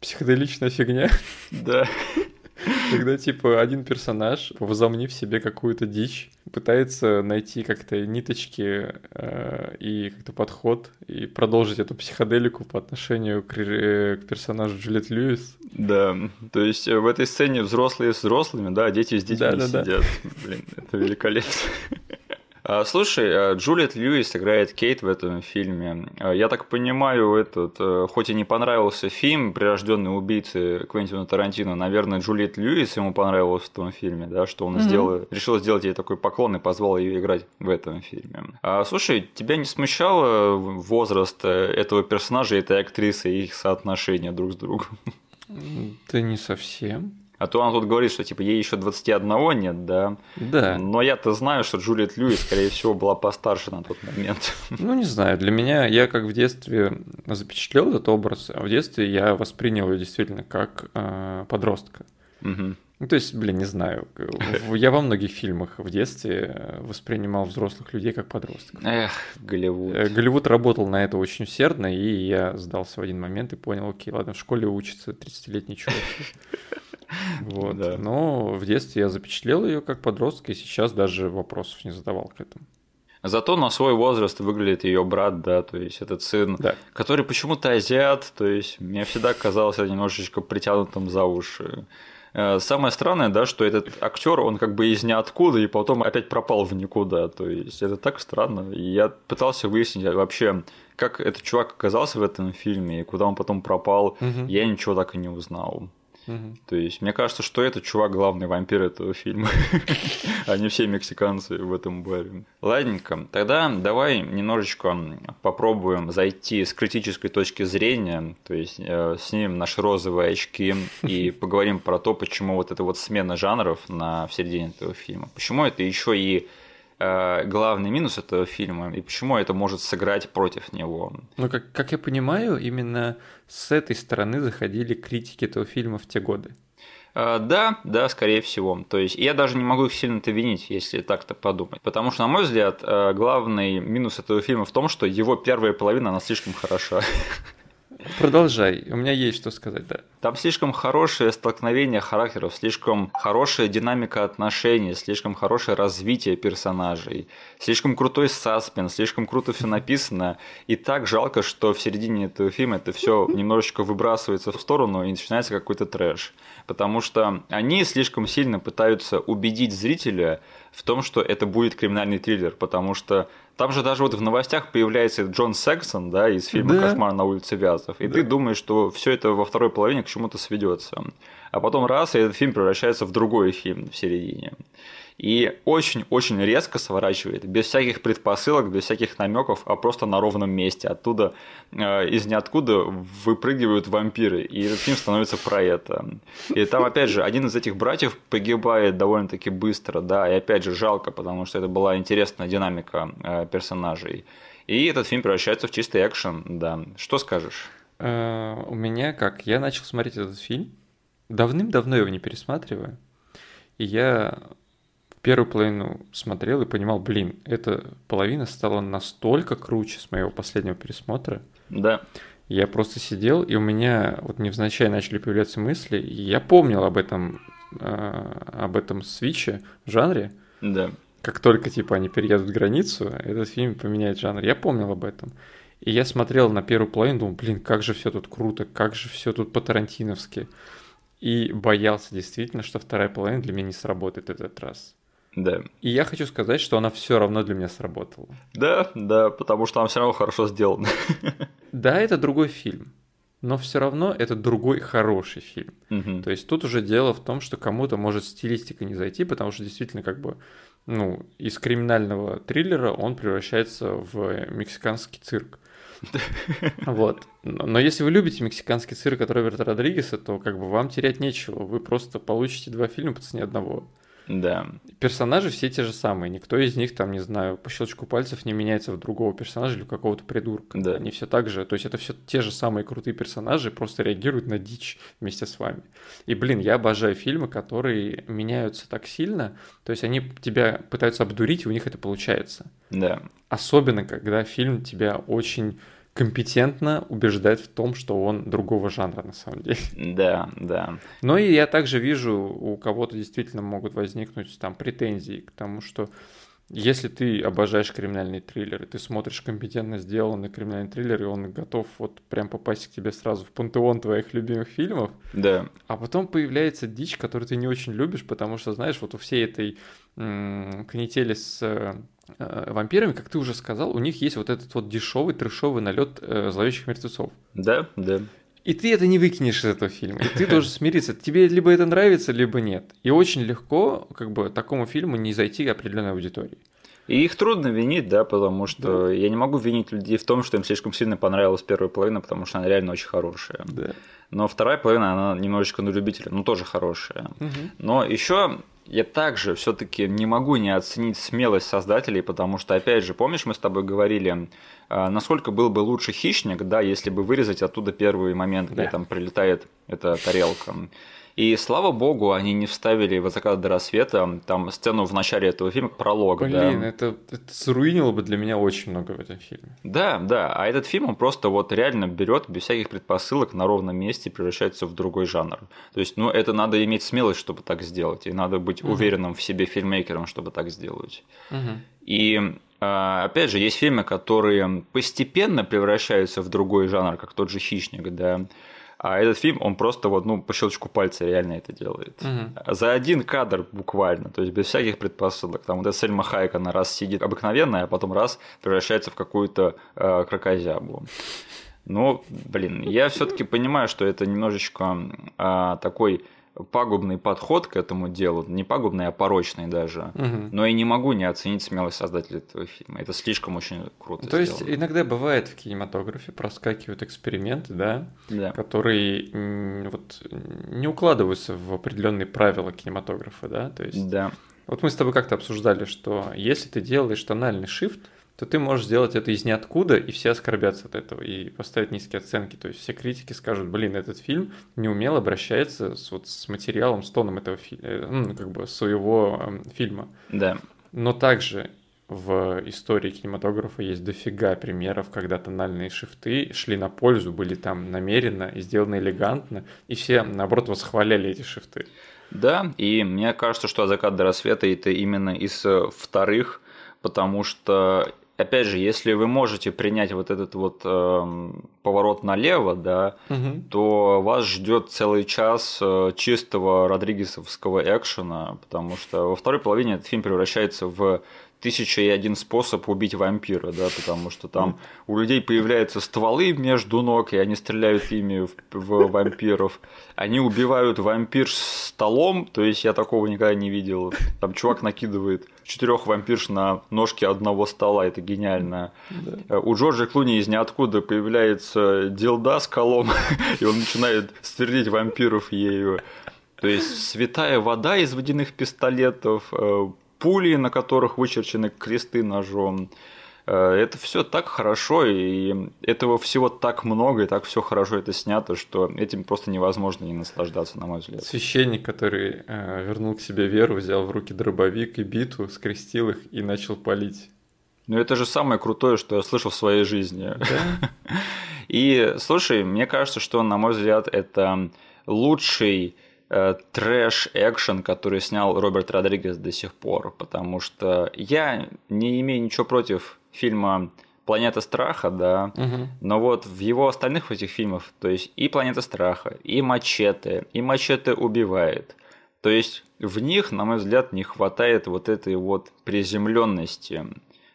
психоделичная фигня, Да. когда типа один персонаж, возомнив себе какую-то дичь, пытается найти как-то ниточки э, и как-то подход и продолжить эту психоделику по отношению к, ре- к персонажу Джулиет Льюис. Да, то есть э, в этой сцене взрослые с взрослыми, да, а дети с детьми Да-да-да. сидят. Блин, это великолепно. А, Слушай, а, Джулиет Льюис играет Кейт в этом фильме. А, Я так понимаю, этот, э, хоть и не понравился фильм «Прирожденный убийцы» Квентина Тарантино, наверное, Джулиет Льюис ему понравилось в том фильме, да, что он Мгм. сделал, решил сделать ей такой поклон и позвал ее играть в этом фильме. А, слушай, тебя не смущало возраст э, этого персонажа и этой актрисы и их соотношения друг с другом? Да не совсем. А то она тут говорит, что типа ей еще 21 нет, да. Да. Но я-то знаю, что Джулиет Льюис, скорее всего, была постарше на тот момент. (laughs) Ну, не знаю, для меня, я как в детстве запечатлел этот образ, а в детстве я воспринял ее действительно как э, подростка. Мгм. Ну, то есть, блин, не знаю. Я во многих фильмах в детстве э, воспринимал взрослых людей как подростков. Эх, Голливуд. Э, Голливуд работал на это очень усердно, и я сдался в один момент и понял, окей, ладно, в школе учатся 30-летние чуваки. (laughs) Вот. Да. Но в детстве я запечатлел ее как подростка, и сейчас даже вопросов не задавал к этому. Зато на свой возраст выглядит ее брат, да, то есть этот сын, Да. который почему-то азиат, то есть мне всегда казался немножечко притянутым за уши. Э, Самое странное, да, что этот актер, он как бы из ниоткуда и потом опять пропал в никуда. То есть это так странно. И я пытался выяснить а вообще, как этот чувак оказался в этом фильме и куда он потом пропал. Мгм. Я ничего так и не узнал. Мгм. То есть, мне кажется, что этот чувак главный вампир этого фильма, (laughs) а не все мексиканцы в этом баре. Ладненько, тогда давай немножечко попробуем зайти с критической точки зрения, то есть э, снимем наши розовые очки и (laughs) поговорим про то, почему вот эта вот смена жанров на в середине этого фильма. Почему это еще и главный минус этого фильма, и почему это может сыграть против него. Ну, как, как я понимаю, именно с этой стороны заходили критики этого фильма в те годы. Э, Да, да, скорее всего. То есть я даже не могу их сильно-то винить, если так-то подумать. Потому что, на мой взгляд, э, главный минус этого фильма в том, что его первая половина, она слишком хороша. (laughs) Продолжай, у меня есть что сказать, да. Там слишком хорошее столкновение характеров, слишком хорошая динамика отношений, слишком хорошее развитие персонажей, слишком крутой саспенс, слишком круто все написано. И так жалко, что в середине этого фильма это все немножечко выбрасывается в сторону и начинается какой-то трэш. Потому что они слишком сильно пытаются убедить зрителя в том, что это будет криминальный триллер, потому что там же даже вот в новостях появляется Джон Сексон, да, из фильма Да. «Кошмар на улице Вязов», и Да. ты думаешь, что все это во второй половине к чему-то сведется. а потом раз, и этот фильм превращается в другой фильм в середине. И очень-очень резко сворачивает, без всяких предпосылок, без всяких намеков, а просто на ровном месте. Оттуда э, из ниоткуда выпрыгивают вампиры, и этот фильм становится про это. И там, опять же, один из этих братьев погибает довольно-таки быстро, да, и опять же жалко, потому что это была интересная динамика э, персонажей. И этот фильм превращается в чистый экшен, да. Что скажешь? Э, у меня как? Я начал смотреть этот фильм. Давным-давно его не пересматриваю. И я первую половину смотрел и понимал, блин, эта половина стала настолько круче с моего последнего пересмотра. Да. Я просто сидел, и у меня вот невзначай начали появляться мысли, и я помнил об этом, э, об этом свиче в жанре. Да. Как только, типа, они переедут границу, этот фильм поменяет жанр. Я помнил об этом. И я смотрел на первую половину, думал, блин, как же все тут круто, как же все тут по-тарантиновски. И боялся действительно, что вторая половина для меня не сработает этот раз. Да. И я хочу сказать, что она все равно для меня сработала. Да, да, потому что она все равно хорошо сделана. (laughs) Да, это другой фильм, но все равно это другой хороший фильм. Угу. То есть тут уже дело в том, что кому-то может стилистика не зайти, потому что действительно как бы ну, из криминального триллера он превращается в мексиканский цирк. (laughs) Вот. Но если вы любите мексиканский цирк от Роберта Родригеса, то как бы вам терять нечего. Вы просто получите два фильма по цене одного. Да. Персонажи все те же самые. Никто из них, там, не знаю, по щелчку пальцев не меняется в другого персонажа или какого-то придурка. Да. Они все так же. То есть это все те же самые крутые персонажи, просто реагируют на дичь вместе с вами. И, блин, я обожаю фильмы, которые меняются так сильно. То есть они тебя пытаются обдурить, и у них это получается. Да. Особенно, когда фильм тебя очень компетентно убеждать в том, что он другого жанра на самом деле. Да, да. Но и я также вижу, у кого-то действительно могут возникнуть там претензии к тому, что если ты обожаешь криминальные триллеры, ты смотришь компетентно сделанный криминальный триллер, и он готов вот прям попасть к тебе сразу в пантеон твоих любимых фильмов, Да. а потом появляется дичь, которую ты не очень любишь, потому что, знаешь, вот у всей этой м- канители с э, вампирами, как ты уже сказал, у них есть вот этот вот дешевый трешовый налет э, зловещих мертвецов. Да, да. И ты это не выкинешь из этого фильма. И ты должен смириться. Тебе либо это нравится, либо нет. И очень легко, как бы, такому фильму не зайти к определенной аудитории. И их трудно винить, да, потому что да. я не могу винить людей в том, что им слишком сильно понравилась первая половина, потому что она реально очень хорошая. Да. Но вторая половина, она немножечко на любителя, но тоже хорошая. Угу. Но еще я также все-таки не могу не оценить смелость создателей, потому что, опять же, помнишь, мы с тобой говорили, насколько был бы лучше хищник, да, если бы вырезать оттуда первый момент, где Да. там прилетает эта тарелка. И слава богу, они не вставили в закат до рассвета там сцену в начале этого фильма, пролог, Блин, да. это, это заруинило бы для меня очень много в этом фильме. Да, да, а этот фильм, он просто вот реально берет без всяких предпосылок на ровном месте и превращается в другой жанр. То есть, ну, это надо иметь смелость, чтобы так сделать, и надо быть Мгм. уверенным в себе фильмейкером, чтобы так сделать. Мгм. И а, опять же, есть фильмы, которые постепенно превращаются в другой жанр, как тот же «Хищник», да. А этот фильм, он просто вот, ну, по щелчку пальца реально это делает. Мгм. За один кадр буквально, то есть без всяких предпосылок. Там вот эта Сельма Хайек, она раз сидит обыкновенная, а потом раз превращается в какую-то э, крокозябу. Ну, блин, я все-таки понимаю, что это немножечко а, такой пагубный подход к этому делу, не пагубный, а порочный даже. Мгм. Но и не могу не оценить смелость создателя этого фильма. Это слишком очень круто То есть сделано. иногда бывает в кинематографе проскакивают эксперименты, да, Да. которые вот не укладываются в определенные правила кинематографа, да, то есть Да. Вот мы с тобой как-то обсуждали, что если ты делаешь тональный shift, то ты можешь сделать это из ниоткуда, и все оскорбятся от этого, и поставить низкие оценки. То есть все критики скажут, блин, этот фильм неумело обращается с, вот, с материалом, с тоном этого фильма, ну, как бы своего эм, фильма. Да. Но также в истории кинематографа есть дофига примеров, когда тональные шифты шли на пользу, были там намеренно и сделаны элегантно, и все, наоборот, восхваляли эти шифты. Да, и мне кажется, что «Закат до рассвета» это именно из э, вторых, потому что, опять же, если вы можете принять вот этот вот эм, поворот налево, да, то вас ждет целый час э, чистого родригесовского экшена, потому что во второй половине этот фильм превращается в тысяча и один способ убить вампира, да, потому что там у людей появляются стволы между ног, и они стреляют ими в, в вампиров. Они убивают вампир столом, то есть я такого никогда не видел. Там чувак накидывает четырех вампирш на ножки одного стола, это гениально. Да. У Джорджа Клуни из ниоткуда появляется дилда с колом, (laughs) и он начинает свердить вампиров ею. То есть святая вода из водяных пистолетов, э, пули, на которых вычерчены кресты ножом. Э, это все так хорошо, и этого всего так много, и так все хорошо это снято, что этим просто невозможно не наслаждаться, на мой взгляд. Священник, который э, вернул к себе веру, взял в руки дробовик и биту, скрестил их и начал палить. Ну, это же самое крутое, что я слышал в своей жизни. Да? (laughs) И слушай, мне кажется, что, на мой взгляд, это лучший Э, трэш-экшен, который снял Роберт Родригес до сих пор, потому что я не имею ничего против фильма Планета страха, да, угу. но вот в его остальных этих фильмах, то есть и Планета страха, и Мачете, и Мачете убивает. То есть в них, на мой взгляд, не хватает вот этой вот приземленности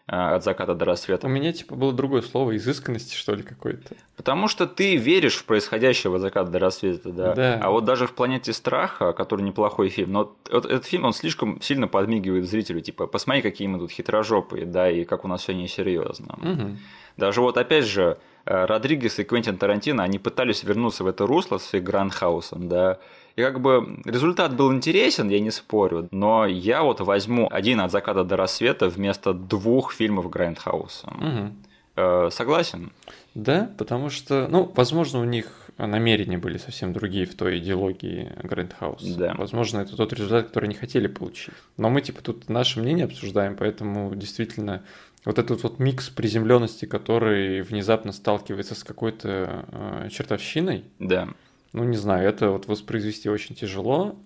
от заката до рассвета. У меня типа было другое слово, изысканности, что ли, какой-то. Потому что ты веришь в происходящее от заката до рассвета, да. да. А вот даже в «Планете страха», который неплохой фильм, но вот этот фильм, он слишком сильно подмигивает зрителю, типа, посмотри, какие мы тут хитрожопые, да, и как у нас все несерьезно. Угу. Даже вот опять же, э, Родригес и Квентин Тарантино, они пытались вернуться в это русло с их Грандхаусом, да, и как бы результат был интересен, я не спорю, но я вот возьму один от заката до рассвета вместо двух фильмов Грандхауса. Угу. Э, согласен? Да, потому что, ну, возможно, у них намерения были совсем другие в той идеологии Грандхаус. Да. Возможно, это тот результат, который они хотели получить. Но мы, типа, тут наше мнение обсуждаем, поэтому действительно вот этот вот микс приземленности, который внезапно сталкивается с какой-то э, чертовщиной. Да ну, не знаю, это вот воспроизвести очень тяжело,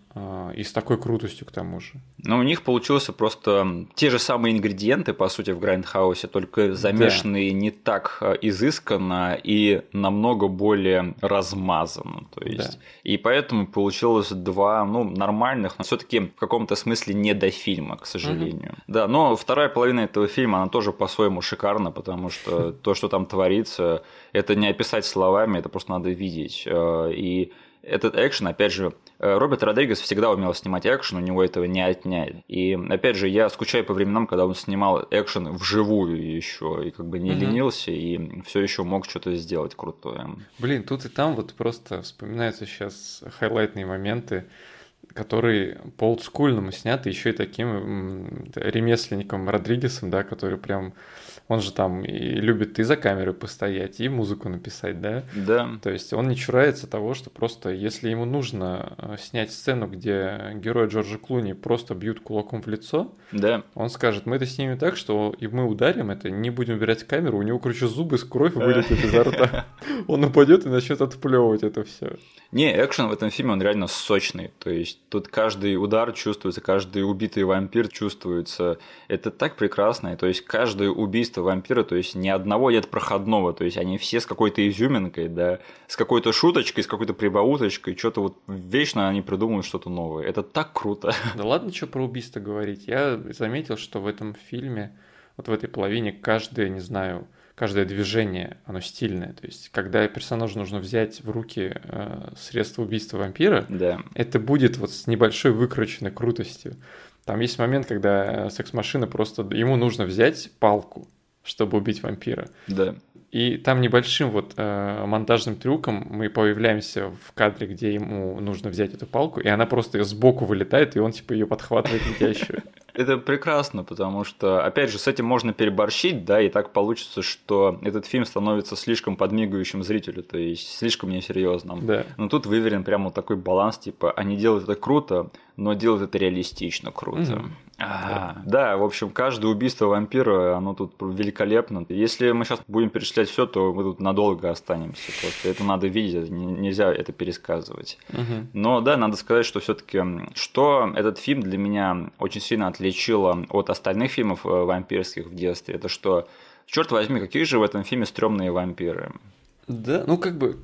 и с такой крутостью к тому же. Ну, у них получился просто те же самые ингредиенты, по сути, в Грайндхаусе, только замешанные да. не так а, изысканно и намного более размазанно. То есть, да. И поэтому получилось два ну, нормальных, но все таки в каком-то смысле недофильма, к сожалению. Угу. Да, но вторая половина этого фильма, она тоже по-своему шикарна, потому что (laughs) то, что там творится, это не описать словами, это просто надо видеть. А, и этот экшен, опять же, Роберт Родригес всегда умел снимать экшен, у него этого не отнять. И опять же, я скучаю по временам, когда он снимал экшен вживую еще, и как бы не угу. ленился, и все еще мог что-то сделать крутое. Блин, тут и там вот просто вспоминаются сейчас хайлайтные моменты, которые по олдскульному сняты еще и таким ремесленником Родригесом, да, который прям он же там и любит и за камерой постоять, и музыку написать, да? Да. То есть он не чурается того, что просто если ему нужно э, снять сцену, где герой Джорджа Клуни просто бьют кулаком в лицо, да. он скажет, мы это снимем так, что и мы ударим это, не будем убирать камеру, у него, короче, зубы с кровь вылетят изо рта. (laughs) Он упадет и начнет отплевывать это все. Не, экшен в этом фильме, он реально сочный. То есть тут каждый удар чувствуется, каждый убитый вампир чувствуется. Это так прекрасно. То есть каждое убийство вампира, то есть ни одного нет проходного. То есть они все с какой-то изюминкой, да, с какой-то шуточкой, с какой-то прибауточкой. Что-то вот вечно они придумывают что-то новое. Это так круто. (laughs) Да ладно, что про убийство говорить. Я заметил, что в этом фильме, вот в этой половине, каждое, не знаю, каждое движение, оно стильное. То есть, когда персонажу нужно взять в руки э, средство убийства вампира, да. это будет вот с небольшой выкрученной крутостью. Там есть момент, когда э, секс-машина просто... Ему нужно взять палку, чтобы убить вампира. Да. И там небольшим вот э, монтажным трюком мы появляемся в кадре, где ему нужно взять эту палку, и она просто сбоку вылетает, и он типа ее подхватывает летящую. (laughs) Это прекрасно, потому что, опять же, с этим можно переборщить, да, и так получится, что этот фильм становится слишком подмигивающим зрителю, то есть слишком несерьезным. Да. Но тут выверен прямо вот такой баланс, типа, они делают это круто, но делают это реалистично круто. Mm-hmm. А, да. в общем, каждое убийство вампира, оно тут великолепно. Если мы сейчас будем перечислять все, то мы тут надолго останемся. Просто это надо видеть, нельзя это пересказывать. Угу. Но да, надо сказать, что все-таки, что этот фильм для меня очень сильно отличило от остальных фильмов э, вампирских в детстве, это что, черт возьми, какие же в этом фильме стрёмные вампиры. Да, ну как бы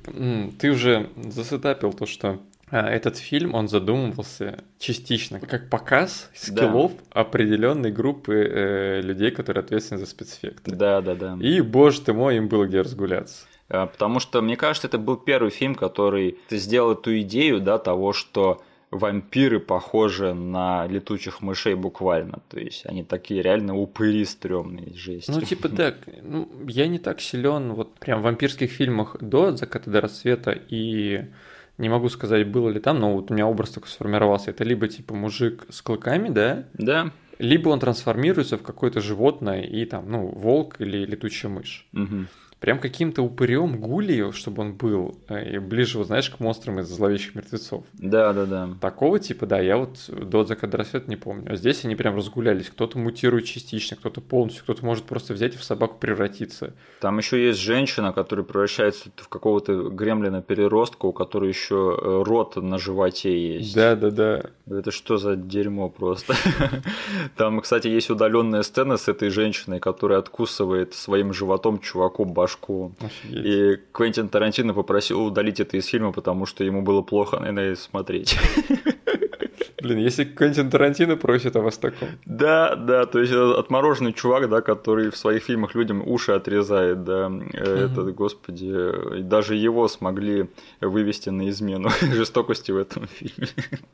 ты уже засетапил то, что этот фильм, он задумывался частично как показ скиллов да. определенной группы э, людей, которые ответственны за спецэффекты. Да, да, да. И, боже ты мой, им было где разгуляться. А, потому что, мне кажется, это был первый фильм, который сделал эту идею, да, того, что вампиры похожи на летучих мышей буквально. То есть они такие реально упыри стрёмные, жесть. Ну, типа так, ну, я не так силен вот прям в вампирских фильмах до «Заката до рассвета» и не могу сказать, было ли там, но вот у меня образ такой сформировался. Это либо типа мужик с клыками, да? Да. Либо он трансформируется в какое-то животное и там, ну, волк или летучая мышь. Угу прям каким-то упырем гулью, чтобы он был, э, и ближе, вот, знаешь, к монстрам из зловещих мертвецов. Да, да, да. Такого типа, да, я вот до заката рассвета не помню. А здесь они прям разгулялись. Кто-то мутирует частично, кто-то полностью, кто-то может просто взять и в собаку превратиться. Там еще есть женщина, которая превращается в какого-то гремлина переростка, у которой еще э, рот на животе есть. Да, да, да. Это что за дерьмо просто? (laughs) Там, кстати, есть удаленная сцена с этой женщиной, которая откусывает своим животом чуваку башку. Офигеть. И Квентин Тарантино попросил удалить это из фильма, потому что ему было плохо на это смотреть. Блин, если Квентин Тарантино просит о вас таком. Да, да, то есть отмороженный чувак, да, который в своих фильмах людям уши отрезает, да, угу. этот, господи, даже его смогли вывести на измену (laughs) жестокости в этом фильме.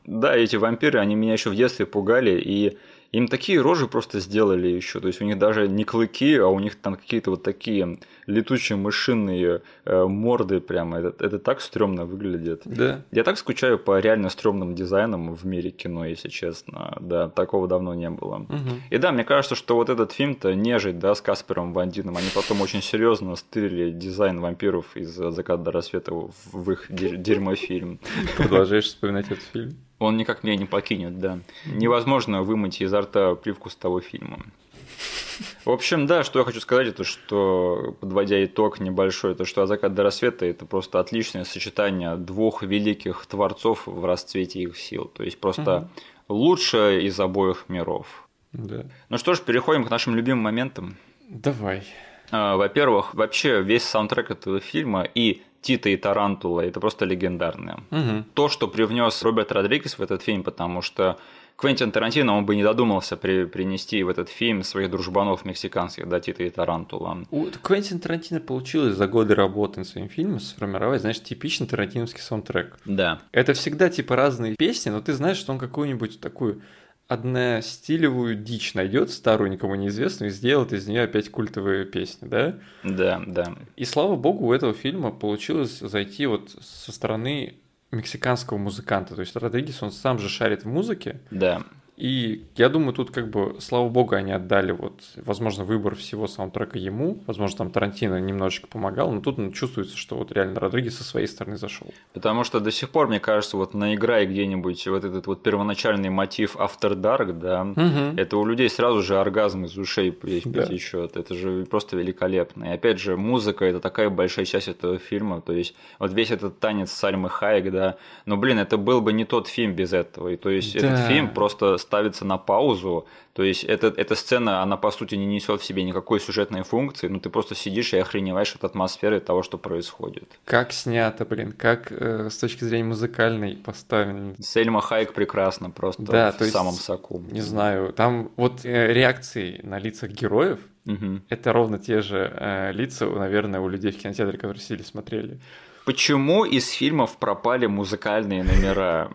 Да, эти вампиры, они меня еще в детстве пугали, и им такие рожи просто сделали еще. То есть у них даже не клыки, а у них там какие-то вот такие летучие мышиные э, морды прямо. Это, это так стрёмно выглядит. Да. Я так скучаю по реально стрёмным дизайнам в мире кино, если честно. Да, такого давно не было. Угу. И да, мне кажется, что вот этот фильм-то нежить, да, с Каспером Вандином, они потом очень серьезно стырили дизайн вампиров из «Заката до рассвета» в их дерьмо-фильм. Продолжаешь вспоминать этот фильм? Он никак меня не покинет, да. Невозможно вымыть изо рта привкус того фильма. В общем, да, что я хочу сказать, это что, подводя итог небольшой, это что «Закат до рассвета» – это просто отличное сочетание двух великих творцов в расцвете их сил. То есть просто угу. лучшее из обоих миров. Да. Ну что ж, переходим к нашим любимым моментам. Давай. А, во-первых, вообще весь саундтрек этого фильма и Тито и Тарантула это просто легендарное. Угу. То, что привнес Роберт Родригес в этот фильм, потому что Квентин Тарантино, он бы не додумался при, принести в этот фильм своих дружбанов мексиканских, да, Тито и Тарантула. У Квентин Тарантино получилось за годы работы над своим фильмом сформировать, знаешь, типичный тарантиновский саундтрек. Да. Это всегда типа разные песни, но ты знаешь, что он какую-нибудь такую одностилевую дичь найдет, старую, никому неизвестную, и сделает из нее опять культовые песни, да? Да, да. И слава богу, у этого фильма получилось зайти вот со стороны мексиканского музыканта. То есть Родригес, он сам же шарит в музыке. Да. И я думаю, тут как бы, слава богу, они отдали вот, возможно, выбор всего саундтрека ему. Возможно, там Тарантино немножечко помогал, но тут ну, чувствуется, что вот реально Родригес со своей стороны зашел. Потому что до сих пор, мне кажется, вот наиграй где-нибудь вот этот вот первоначальный мотив After Dark, да, угу. это у людей сразу же оргазм из ушей да. Это же просто великолепно. И опять же, музыка это такая большая часть этого фильма. То есть, вот весь этот танец Сальмы Хайек, да. Но, блин, это был бы не тот фильм без этого. И то есть, да. этот фильм просто ставится на паузу. То есть это, эта сцена, она по сути не несет в себе никакой сюжетной функции, но ты просто сидишь и охреневаешь от атмосферы того, что происходит. Как снято, блин, как э, с точки зрения музыкальной поставлено. Сельма Хайк прекрасно, просто да, в то есть, самом соку. Не знаю, там вот э, реакции на лицах героев, угу. это ровно те же э, лица, наверное, у людей в кинотеатре, которые сидели смотрели. Почему из фильмов пропали музыкальные номера?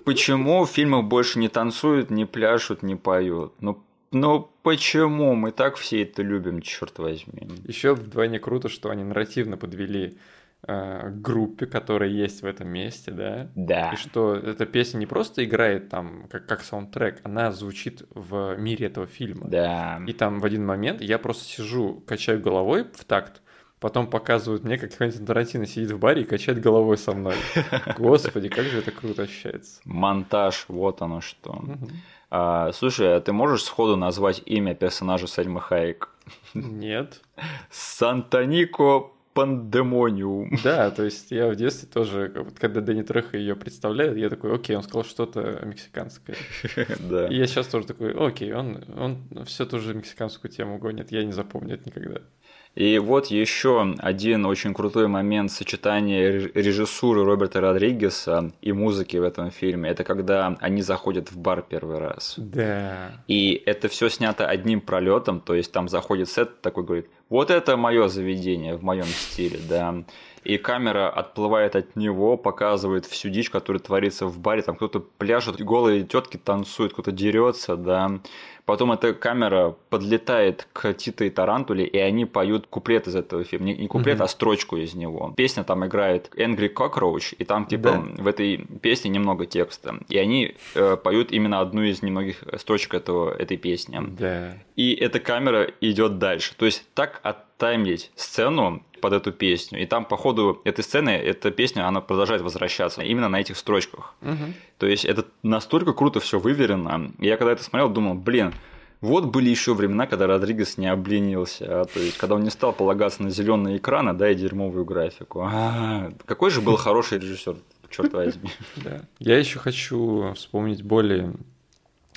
Почему в фильмах больше не танцуют, не пляшут, не поют? Ну, ну почему? Мы так все это любим, черт возьми. Еще вдвойне круто, что они нарративно подвели э, группе, которая есть в этом месте, да? Да. И что эта песня не просто играет там как, как саундтрек, она звучит в мире этого фильма. Да. И там в один момент я просто сижу, качаю головой в такт, Потом показывают мне, как Квентин Тарантино сидит в баре и качает головой со мной. (laughs) Господи, как же это круто ощущается. Монтаж, вот оно что. А, слушай, а ты можешь сходу назвать имя персонажа Сальмы Хайек? Нет. Сантанико Пандемониум. Да, то есть я в детстве тоже, вот, когда Дэнни Треха ее представляет, я такой, окей, он сказал что-то мексиканское. (laughs) Да. И я сейчас тоже такой, окей, он, он все ту же мексиканскую тему гонит, я не запомню это никогда. И вот еще один очень крутой момент сочетания режиссуры Роберта Родригеса и музыки в этом фильме. Это когда они заходят в бар первый раз. Да. И это все снято одним пролетом, то есть там заходит сет такой говорит, вот это мое заведение в моем стиле, да и камера отплывает от него, показывает всю дичь, которая творится в баре, там кто-то пляжет, голые тетки танцуют, кто-то дерется, да. Потом эта камера подлетает к Тита и Тарантуле, и они поют куплет из этого фильма. Не, не куплет, mm-hmm. а строчку из него. Песня там играет Angry Cockroach, и там типа да. в этой песне немного текста. И они э, поют именно одну из немногих строчек этого, этой песни. Да. И эта камера идет дальше. То есть так оттаймлить сцену под эту песню. И там, по ходу этой сцены, эта песня, она продолжает возвращаться именно на этих строчках. Угу. То есть это настолько круто все выверено. Я когда это смотрел, думал, блин, вот были еще времена, когда Родригес не обленился, а, то есть когда он не стал полагаться на зеленые экраны, да, и дерьмовую графику. А, какой же был хороший режиссер, черт возьми. (laughs) Да. Я еще хочу вспомнить более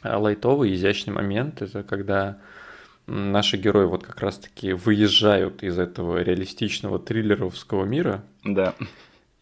лайтовый, изящный момент. Это когда наши герои вот как раз-таки выезжают из этого реалистичного триллеровского мира. Да.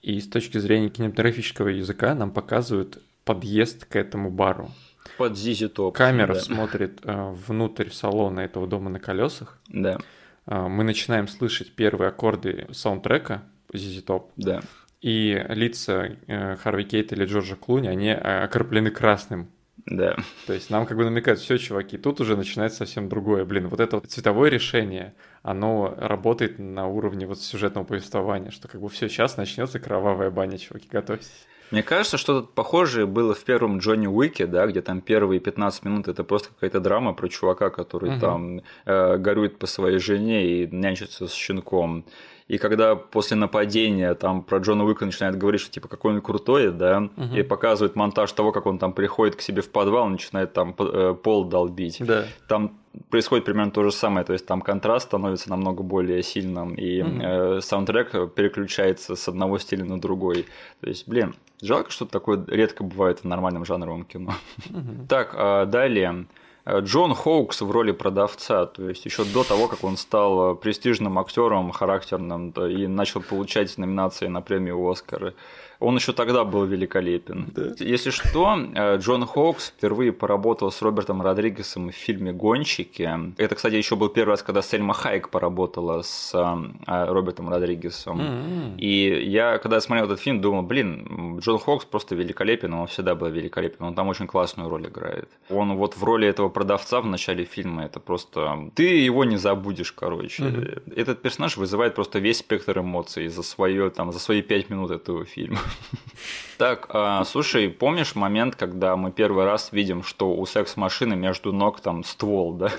И с точки зрения кинематографического языка нам показывают подъезд к этому бару. Под Зизи Топ. Камера да. смотрит э, внутрь салона этого дома на колесах. Да. Э, мы начинаем слышать первые аккорды саундтрека Зизи Топ. Да. И лица э, Харви Кейт или Джорджа Клуни, они э, окроплены красным. Да. То есть нам как бы намекают, все, чуваки, тут уже начинается совсем другое. Блин, вот это вот цветовое решение, оно работает на уровне вот сюжетного повествования, что как бы все, сейчас начнется кровавая баня, чуваки, готовьтесь. Мне кажется, что-то похожее было в первом Джонни Уике, да, где там первые 15 минут это просто какая-то драма про чувака, который угу. там э, горюет по своей жене и нянчится с щенком. И когда после нападения там про Джона Уика начинает говорить, что типа какой он крутой, да, угу. и показывает монтаж того, как он там приходит к себе в подвал, начинает там э, пол долбить. Да. Там происходит примерно то же самое, то есть там контраст становится намного более сильным, и угу. э, саундтрек переключается с одного стиля на другой. То есть, блин, жалко, что такое редко бывает в нормальном жанровом кино. Угу. Так, а далее. Э, Джон Хоукс в роли продавца, то есть еще до того, как он стал престижным актером, характерным и начал получать номинации на премию Оскара. Он еще тогда был великолепен. Да. Если что, э, Джон Хоукс впервые поработал с Робертом Родригесом в фильме «Гонщики». Это, кстати, еще был первый раз, когда Сельма Хайк поработала с э, Робертом Родригесом. Mm-hmm. И я, когда смотрел этот фильм, думал, блин, Джон Хоукс просто великолепен, он всегда был великолепен, он там очень классную роль играет. Он вот в роли этого продавца в начале фильма, это просто... Ты его не забудешь, короче. Mm-hmm. Этот персонаж вызывает просто весь спектр эмоций за, свое, там, за свои пять минут этого фильма. (laughs) Так, а, слушай, помнишь момент, когда мы первый раз видим, что у секс-машины между ног там ствол, да?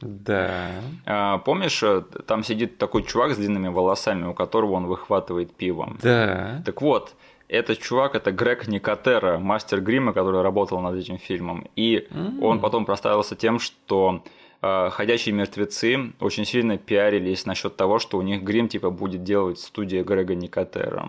Да. (laughs) А, помнишь, э, там сидит такой чувак с длинными волосами, у которого он выхватывает пивом? Да. Так вот, этот чувак это Грег Никотера, мастер грима, который работал над этим фильмом. И mm-hmm. он потом проставился тем, что ходячие мертвецы очень сильно пиарились насчет того, что у них грим типа будет делать студия Грега Никотера.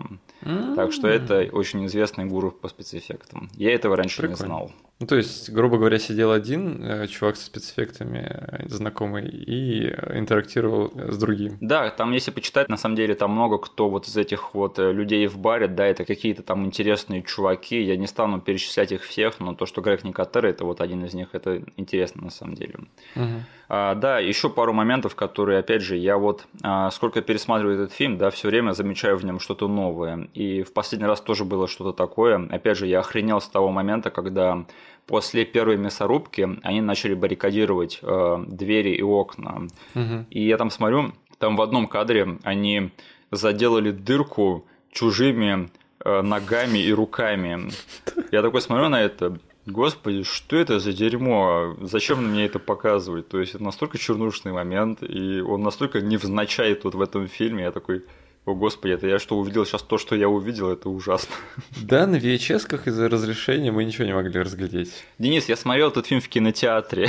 Так что это очень известный гуру по спецэффектам. Я этого раньше Прикольно. не знал. Ну, то есть, грубо говоря, сидел один э, чувак со спецэффектами, э, знакомый, и интерактировал с другим. Да, там, если почитать, на самом деле, там много кто вот из этих вот э, людей в баре, да, это какие-то там интересные чуваки. Я не стану перечислять их всех, но то, что Грег Никотер, это вот один из них, это интересно на самом деле. Угу. А, да, еще пару моментов, которые, опять же, я вот а, сколько пересматриваю этот фильм, да, все время замечаю в нем что-то новое. И в последний раз тоже было что-то такое. Опять же, я охренел с того момента, когда после первой мясорубки они начали баррикадировать э, двери и окна. Угу. И я там смотрю, там в одном кадре они заделали дырку чужими э, ногами и руками. Я такой смотрю на это, Господи, что это за дерьмо? Зачем мне это показывать? То есть это настолько чернушный момент, и он настолько невзначай тут в этом фильме. Я такой, о господи, это я что увидел сейчас то, что я увидел, это ужасно. (laughs) Да, на VHS-ках из-за разрешения мы ничего не могли разглядеть. Денис, я смотрел этот фильм в кинотеатре,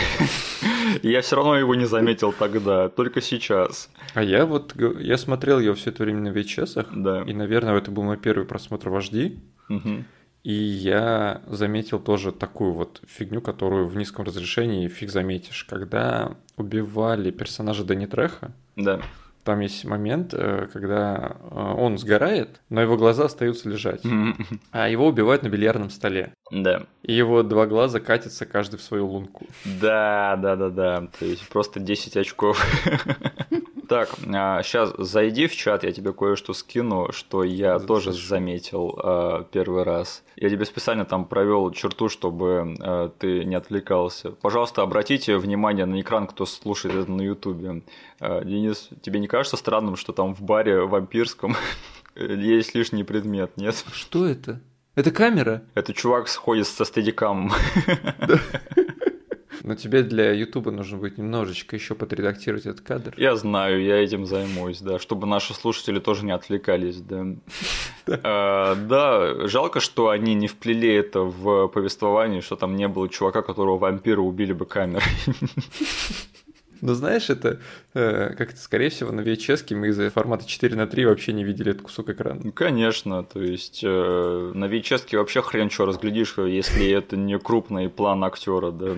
и (laughs) я все равно его не заметил тогда, только сейчас. А я вот, я смотрел его все это время на VHS, да. и, наверное, это был мой первый просмотр в HD. Угу. И я заметил тоже такую вот фигню, которую в низком разрешении фиг заметишь. Когда убивали персонажа Дани Треха, да Там есть момент, э, когда э, он сгорает, но его глаза остаются лежать. (laughs) А его убивают на бильярдном столе. Да. И его два глаза катятся каждый в свою лунку. Да, да, да, да. То есть просто 10 очков. (laughs) Так, а, сейчас зайди в чат, я тебе кое-что скину, что я тоже заметил а, первый раз. Я тебе специально там провел черту, чтобы а, ты не отвлекался. Пожалуйста, обратите внимание на экран, кто слушает это на Ютубе. А, Денис, тебе не кажется странным, что там в баре вампирском (laughs) есть лишний предмет, нет? Что это? Это камера? Это чувак сходит со стедикамом. Но тебе для Ютуба нужно будет немножечко еще подредактировать этот кадр. Я знаю, я этим займусь, да, чтобы наши слушатели тоже не отвлекались, да. (laughs) А, да, жалко, что они не вплели это в повествование, что там не было чувака, которого вампиры убили бы камерой. (laughs) Ну, знаешь, это э, как-то, скорее всего, на VHS мы из-за формата 4 на 3 вообще не видели этот кусок экрана. Ну, конечно, то есть э, на VHS вообще хрен что разглядишь, если это не крупный план актера, да.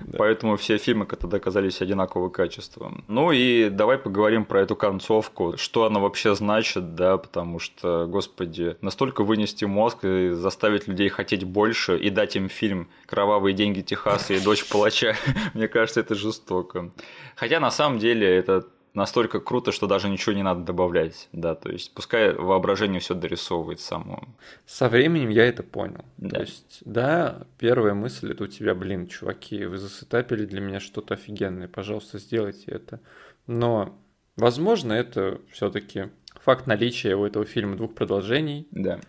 Да. Поэтому все фильмы тогда оказались одинакового качества. Ну и давай поговорим про эту концовку, что она вообще значит, да, потому что, господи, настолько вынести мозг и заставить людей хотеть больше и дать им фильм «Кровавые деньги Техаса» и «Дочь палача», (laughs) мне кажется, это жестоко. Хотя на самом деле это настолько круто, что даже ничего не надо добавлять, да, то есть пускай воображение все дорисовывает само. Со временем я это понял. Да. То есть, да, первая мысль это у тебя, блин, чуваки, вы засетапили для меня что-то офигенное, пожалуйста, сделайте это. Но, возможно, это все-таки факт наличия у этого фильма двух продолжений. Да.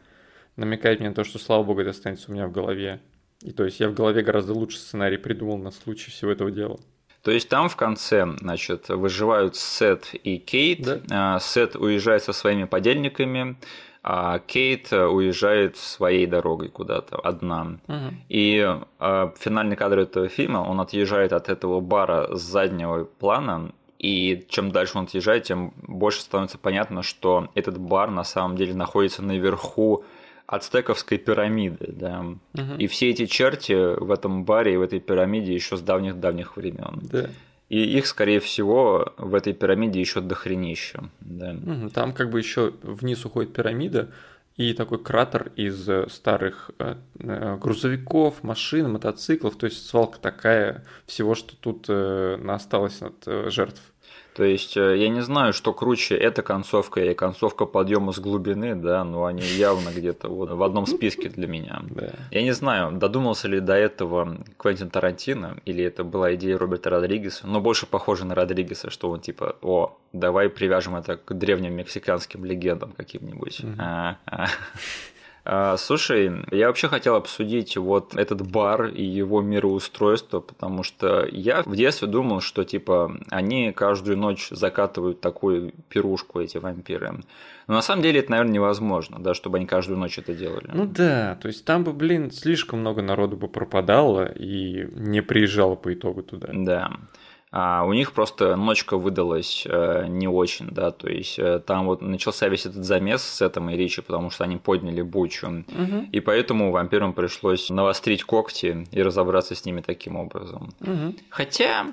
Намекает мне на то, что, слава богу, это останется у меня в голове. И то есть я в голове гораздо лучше сценарий придумал на случай всего этого дела. То есть там в конце, значит, выживают Сет и Кейт. Да. А, Сет уезжает со своими подельниками, а Кейт уезжает своей дорогой куда-то одна. Угу. И а, финальный кадр этого фильма, он отъезжает от этого бара с заднего плана, и чем дальше он отъезжает, тем больше становится понятно, что этот бар на самом деле находится наверху ацтековской пирамиды, да. Угу. И все эти черти в этом баре и в этой пирамиде еще с давних-давних времен. Да. И их, скорее всего, в этой пирамиде еще дохренища. Да. Угу. Там как бы еще вниз уходит пирамида, и такой кратер из э, старых э, э, грузовиков, машин, мотоциклов, то есть свалка такая всего, что тут осталось от жертв. То есть э, я не знаю, что круче, эта концовка или концовка подъема с глубины, да, но они явно где-то вот в одном списке для меня. Да. Я не знаю, додумался ли до этого Квентин Тарантино, или это была идея Роберта Родригеса, но больше похоже на Родригеса, что он типа, о, давай привяжем это к древним мексиканским легендам каким-нибудь. Mm-hmm. А, слушай, я вообще хотел обсудить вот этот бар и его мироустройство, потому что я в детстве думал, что типа они каждую ночь закатывают такую пирушку, эти вампиры. Но на самом деле это, наверное, невозможно, да, чтобы они каждую ночь это делали. Ну да, то есть там бы, блин, слишком много народу бы пропадало и не приезжало по итогу туда. Да. А у них просто ночка выдалась э, не очень, да, то есть э, там вот начался весь этот замес с этим и Ричи, потому что они подняли бучу, угу. и поэтому вампирам пришлось навострить когти и разобраться с ними таким образом. Угу. Хотя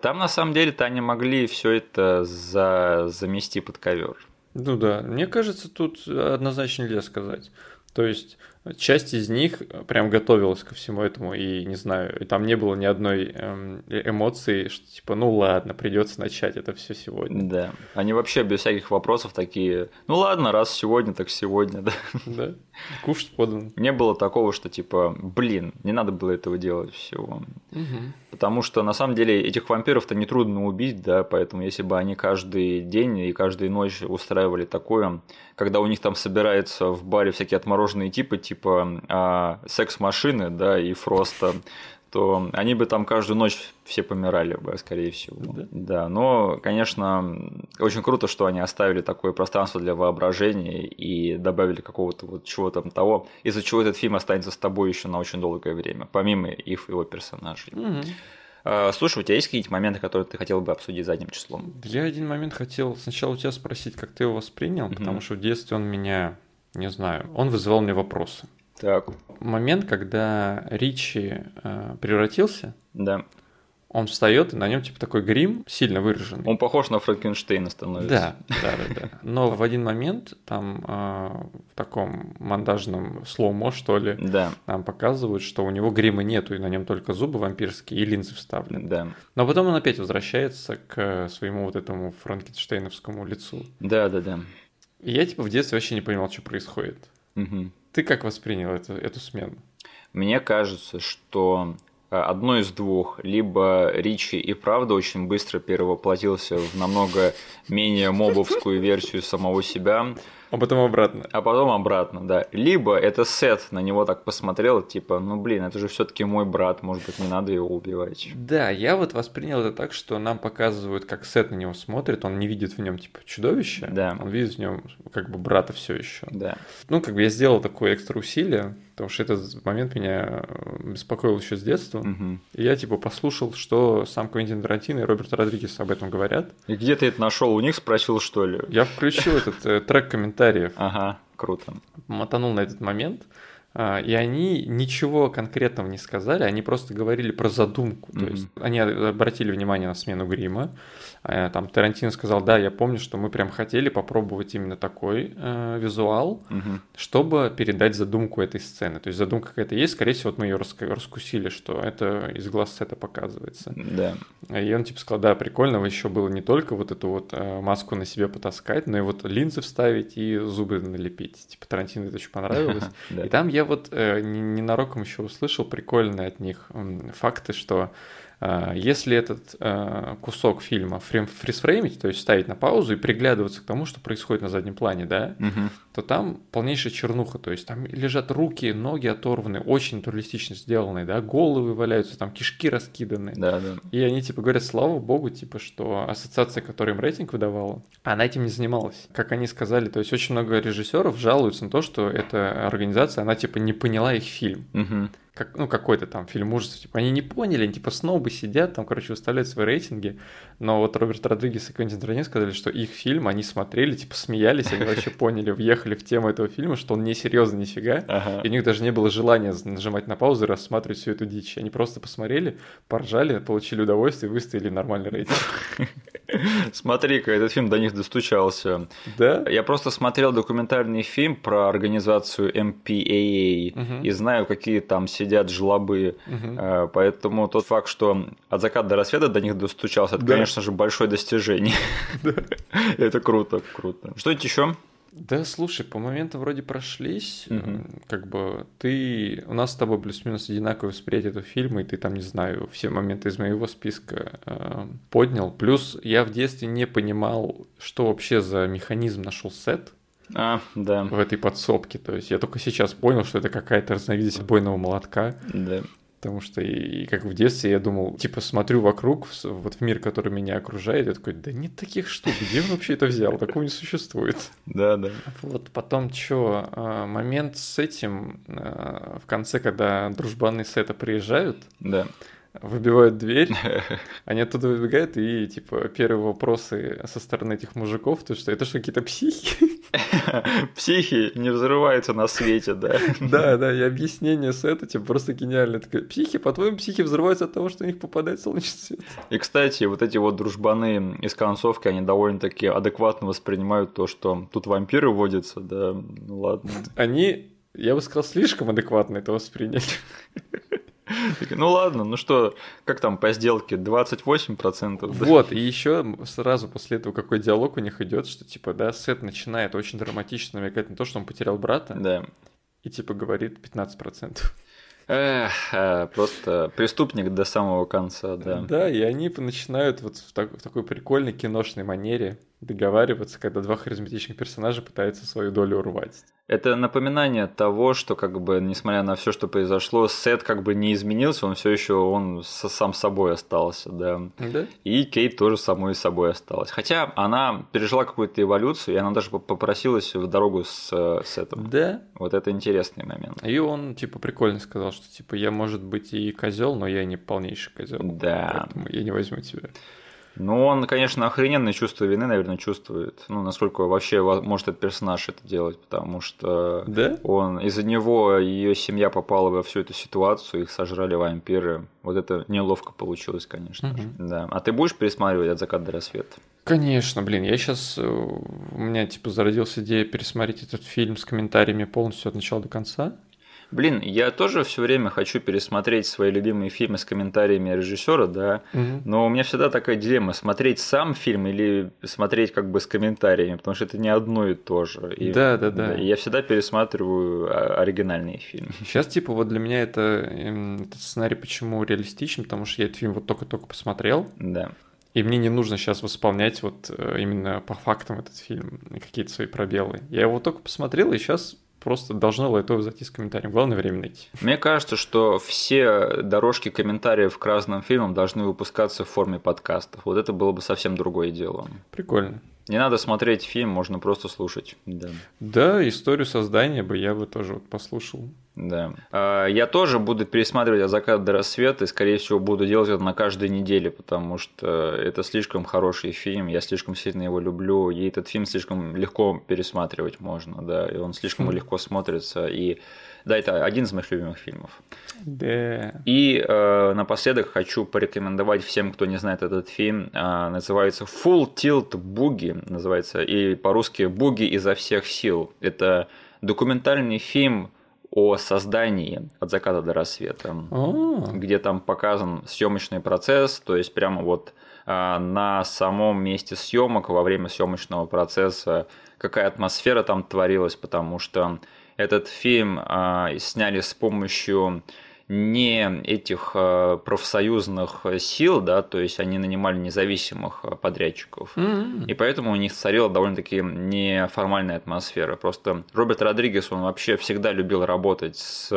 там на самом деле-то они могли все это за... замести под ковер. Ну да, мне кажется, тут однозначно нельзя сказать. То есть часть из них прям готовилась ко всему этому, и не знаю, и там не было ни одной эм, эмоции, что типа, ну ладно, придется начать это все сегодня. Да. Они вообще без всяких вопросов такие, ну ладно, раз сегодня, так сегодня, да. Да. Кушать подан. Не было такого, что типа, блин, не надо было этого делать всего. Угу. Потому что на самом деле этих вампиров-то нетрудно убить, да, поэтому если бы они каждый день и каждую ночь устраивали такое, когда у них там собираются в баре всякие отмороженные типы, типа а, секс-машины, да, и Фроста, то они бы там каждую ночь все помирали бы, скорее всего. Да. да, но, конечно, очень круто, что они оставили такое пространство для воображения и добавили какого-то вот чего-то того, из-за чего этот фильм останется с тобой еще на очень долгое время, помимо их его персонажей. Угу. Слушай, у тебя есть какие-то моменты, которые ты хотел бы обсудить задним числом? Я один момент хотел сначала у тебя спросить, как ты его воспринял, угу. потому что в детстве он меня, не знаю, он вызывал мне вопросы. Так. Момент, когда Ричи э, превратился. Да. он встает, и на нем типа такой грим сильно выраженный. Он похож на Франкенштейна становится. Да, да, да, да. Но в один момент там э, в таком монтажном слоумо, что ли, Да, нам показывают, что у него грима нету, и на нем только зубы вампирские и линзы вставлены. да. Но потом он опять возвращается к своему вот этому франкенштейновскому лицу. Да, да, да. И я типа в детстве вообще не понимал, что происходит. Мгм. Ты как воспринял эту, эту смену? Мне кажется, что э, одно из двух. Либо Ричи и правда очень быстро перевоплотился в намного менее мобовскую версию самого себя, А потом обратно. а потом обратно, да. Либо это Сет на него так посмотрел, типа, ну блин, это же все-таки мой брат, может быть, не надо его убивать. Да, я вот воспринял это так, что нам показывают, как Сет на него смотрит, он не видит в нем типа чудовище, Да. он видит в нем как бы брата все еще. Да. Ну, как бы я сделал такое экстра усилие, потому что этот момент меня э, беспокоил еще с детства. Мгм. И я типа послушал, что сам Квентин Тарантино и Роберт Родригес об этом говорят. И где ты это нашел? У них спросил, что ли? Я включил этот э, трек комментариев, Ага, круто. мотанул на этот момент, а, и они ничего конкретного не сказали, они просто говорили про задумку. То Мгм. есть они обратили внимание на смену грима. А, Там Тарантино сказал, да, я помню, что мы прям хотели попробовать именно такой э, визуал, Мгм. чтобы передать задумку этой сцены. То есть задумка какая-то есть, скорее всего, вот мы ее раскусили, что это из глаз сета показывается. Да. И он типа сказал, да, прикольного еще было не только вот эту вот э, маску на себе потаскать, но и вот линзы вставить и зубы налепить. Типа Тарантино это очень понравилось. И там я вот э, не- ненароком еще услышал прикольные от них факты, что э, если этот э, кусок фильма фрисфреймить, то есть ставить на паузу и приглядываться к тому, что происходит на заднем плане, да, Мгм. то там полнейшая чернуха, то есть там лежат руки, ноги оторваны, очень натуралистично сделанные, да, головы валяются, там кишки раскиданы. Да, да. И они типа говорят, слава богу, типа, что ассоциация, которая им рейтинг выдавала, она этим не занималась. Как они сказали, то есть очень много режиссеров жалуются на то, что эта организация, она типа не поняла их фильм. Мгм. Как, ну, какой-то там фильм ужасов. Типа, они не поняли, они типа снобы сидят, там, короче, выставляют свои рейтинги. Но вот Роберт Родригес и Квентин Тарантино сказали, что их фильм они смотрели, типа, смеялись, они вообще (laughs) поняли, въехали в тему этого фильма, что он не серьезно нифига. Ага. И у них даже не было желания нажимать на паузу и рассматривать всю эту дичь. Они просто посмотрели, поржали, получили удовольствие и выставили нормальный рейтинг. (laughs) Смотри-ка, этот фильм до них достучался. Да? Я просто смотрел документальный фильм про организацию MPAA Мгм. и знаю, какие там сидят жлобы. Мгм. Э, Поэтому тот факт, что от заката до рассвета до них достучался, это, Да. конечно же, большое достижение. (laughs) (laughs) Это круто, круто. Что-нибудь еще? Да, слушай, по моментам вроде прошлись. М, Как бы ты... У нас с тобой плюс-минус одинаковое восприятие этого фильма, и ты там, не знаю, все моменты из моего списка э, поднял. Плюс я в детстве не понимал, что вообще за механизм нашел сет А, да, в этой подсобке. То есть я только сейчас понял, что это какая-то разновидность отбойного молотка. да. Потому что и, и как в детстве я думал, типа смотрю вокруг, в вот в мир, который меня окружает, я такой, да нет таких штук, где он вообще это взял? Такого не существует. Да, да. Вот потом что, момент с этим, э, в конце, когда дружбаны сета приезжают, Да. выбивают дверь, (laughs) они оттуда выбегают, и, типа, первые вопросы со стороны этих мужиков, то что это что, какие-то психи? (laughs) Психи не взрываются на свете, да. (laughs) Да, да, и объяснение сета, типа, просто гениально. Такое, психи, по-твоему, психи взрываются от того, что у них попадает солнечный свет? И, кстати, вот эти вот дружбаны из концовки, они довольно-таки адекватно воспринимают то, что тут вампиры водятся, да, ну ладно. Они, я бы сказал, слишком адекватно это восприняли. (laughs) Ну ладно, ну что, как там по сделке, 28%? да? Вот, и еще сразу после этого какой диалог у них идет, что типа, да, Сет начинает очень драматично намекать на то, что он потерял брата, Да. и типа говорит 15%. Эх, э, просто преступник до самого конца, да. Да, и они начинают вот в, так- в такой прикольной киношной манере договариваться, когда два харизматичных персонажа пытаются свою долю урвать. Это напоминание того, что как бы, несмотря на все, что произошло, Сет как бы не изменился, он все еще он со- сам собой остался, да. Да? И Кейт тоже самой собой осталась. Хотя она пережила какую-то эволюцию, и она даже поп- попросилась в дорогу с э, Сетом. Да. Вот это интересный момент. И он, типа, прикольно сказал, что, типа, я, может быть, и козел, но я не полнейший козел. Да. Поэтому я не возьму тебя. Ну, он, конечно, охрененное чувство вины, наверное, чувствует. Ну, насколько вообще может этот персонаж это делать, потому что Да? он из-за него ее семья попала во всю эту ситуацию, их сожрали вампиры. Вот это неловко получилось, конечно же. Да. А ты будешь пересматривать от заката до рассвета? Конечно, блин, я сейчас... У меня, типа, зародилась идея пересмотреть этот фильм с комментариями полностью от начала до конца. Блин, я тоже все время хочу пересмотреть свои любимые фильмы с комментариями режиссера, да. Мгм. Но у меня всегда такая дилемма: смотреть сам фильм или смотреть как бы с комментариями, потому что это не одно и то же. И- Да, да, да. и я всегда пересматриваю а, оригинальные фильмы. (laughs) Сейчас, типа, вот для меня это эм, этот сценарий почему реалистичен, потому что я этот фильм вот только-только посмотрел, Да. и мне не нужно сейчас восполнять вот э, именно по фактам этот фильм, какие-то свои пробелы. Я его только посмотрел, и сейчас просто должно лайтово зайти с комментарием. Главное время найти. Мне кажется, что все дорожки комментариев к разным фильмам должны выпускаться в форме подкастов. Вот это было бы совсем другое дело. Прикольно. Не надо смотреть фильм, можно просто слушать. Да. Да, историю создания бы я бы тоже вот послушал. Да. А, Я тоже буду пересматривать от заката до рассвета, и, скорее всего, буду делать это на каждой неделе, потому что это слишком хороший фильм, я слишком сильно его люблю, и этот фильм слишком легко пересматривать можно, да, и он слишком Хм. легко смотрится, и да, это один из моих любимых фильмов. Да. И э, напоследок хочу порекомендовать всем, кто не знает этот фильм. Э, называется Full Tilt Boogie, называется, и по-русски «Буги изо всех сил». Это документальный фильм о создании от заката до рассвета, А, где там показан съемочный процесс, то есть прямо вот э, на самом месте съемок во время съемочного процесса какая атмосфера там творилась, потому что этот фильм э, сняли с помощью не этих э, профсоюзных сил, да, то есть они нанимали независимых э, подрядчиков. м. И поэтому у них царила довольно-таки неформальная атмосфера. Просто Роберт Родригес, он вообще всегда любил работать с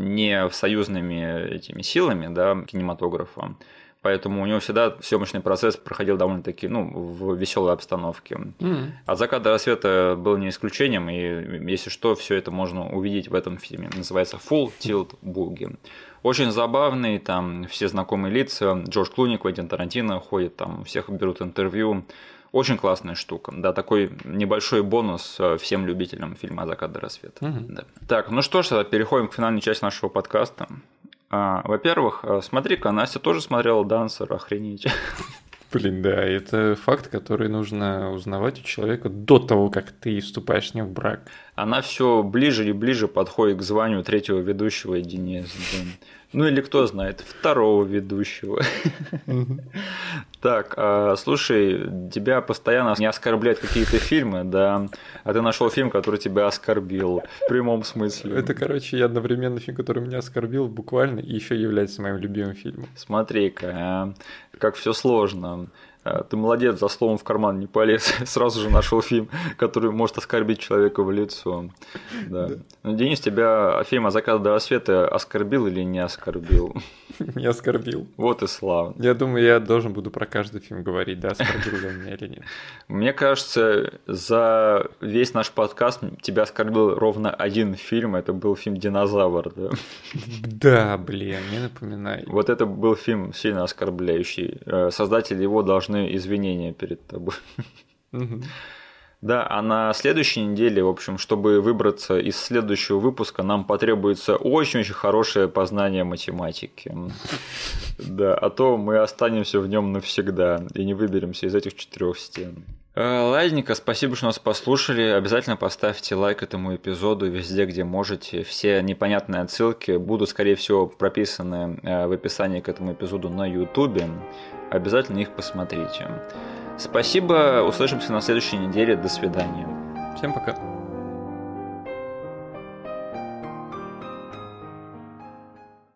не союзными этими силами да, кинематографа. Поэтому у него всегда съемочный процесс проходил довольно-таки ну, в веселой обстановке. М. От заката до рассвета был не исключением, и если что, все это можно увидеть в этом фильме. Называется Full Tilt Boogie. Очень забавный, там все знакомые лица. Джордж Клуни, Квентин Тарантино ходит, там всех берут интервью. Очень классная штука. Да, такой небольшой бонус э, всем любителям фильма «От заката до рассвета». Мгм. Да. Так, ну что ж, тогда переходим к финальной части нашего подкаста. А, Во-первых, э, смотри-ка, Настя тоже смотрела «Дансер», охренеть. Блин, да, это факт, который нужно узнавать у человека до того, как ты вступаешь с ним в брак. Она все ближе и ближе подходит к званию третьего ведущего Денис. Ну или кто знает, второго ведущего. Так, а, слушай, тебя постоянно не оскорбляют какие-то фильмы, да, а ты нашел фильм, который тебя оскорбил в прямом смысле. Это, короче, я одновременно фильм, который меня оскорбил буквально, и еще является моим любимым фильмом. Смотри-ка, а, как все сложно. А, Ты молодец, за словом в карман не полез. (laughs) Сразу же нашел фильм, который может оскорбить человека в лицо. Да. Ну, Денис, тебя фильм «От заката до рассвета» оскорбил или не оскорбил? (laughs) Меня оскорбил. Вот и славно. Я думаю, я должен буду про каждый фильм говорить, да, оскорбил ли меня или нет. (laughs) Мне кажется, за весь наш подкаст тебя оскорбил ровно один фильм. Это был фильм «Динозавр». Да? Да, блин, не напоминай. Вот это был фильм сильно оскорбляющий. Э, Создатели его должны извинения перед тобой. Да, а на следующей неделе, в общем, чтобы выбраться из следующего выпуска, нам потребуется очень-очень хорошее познание математики. Да, а то мы останемся в нем навсегда и не выберемся из этих четырех стен. Э, Ладненько, спасибо, что нас послушали. Обязательно поставьте лайк этому эпизоду везде, где можете. Все непонятные отсылки будут, скорее всего, прописаны э, в описании к этому эпизоду на YouTube. Обязательно их посмотрите. Спасибо, услышимся на следующей неделе. До свидания. Всем пока.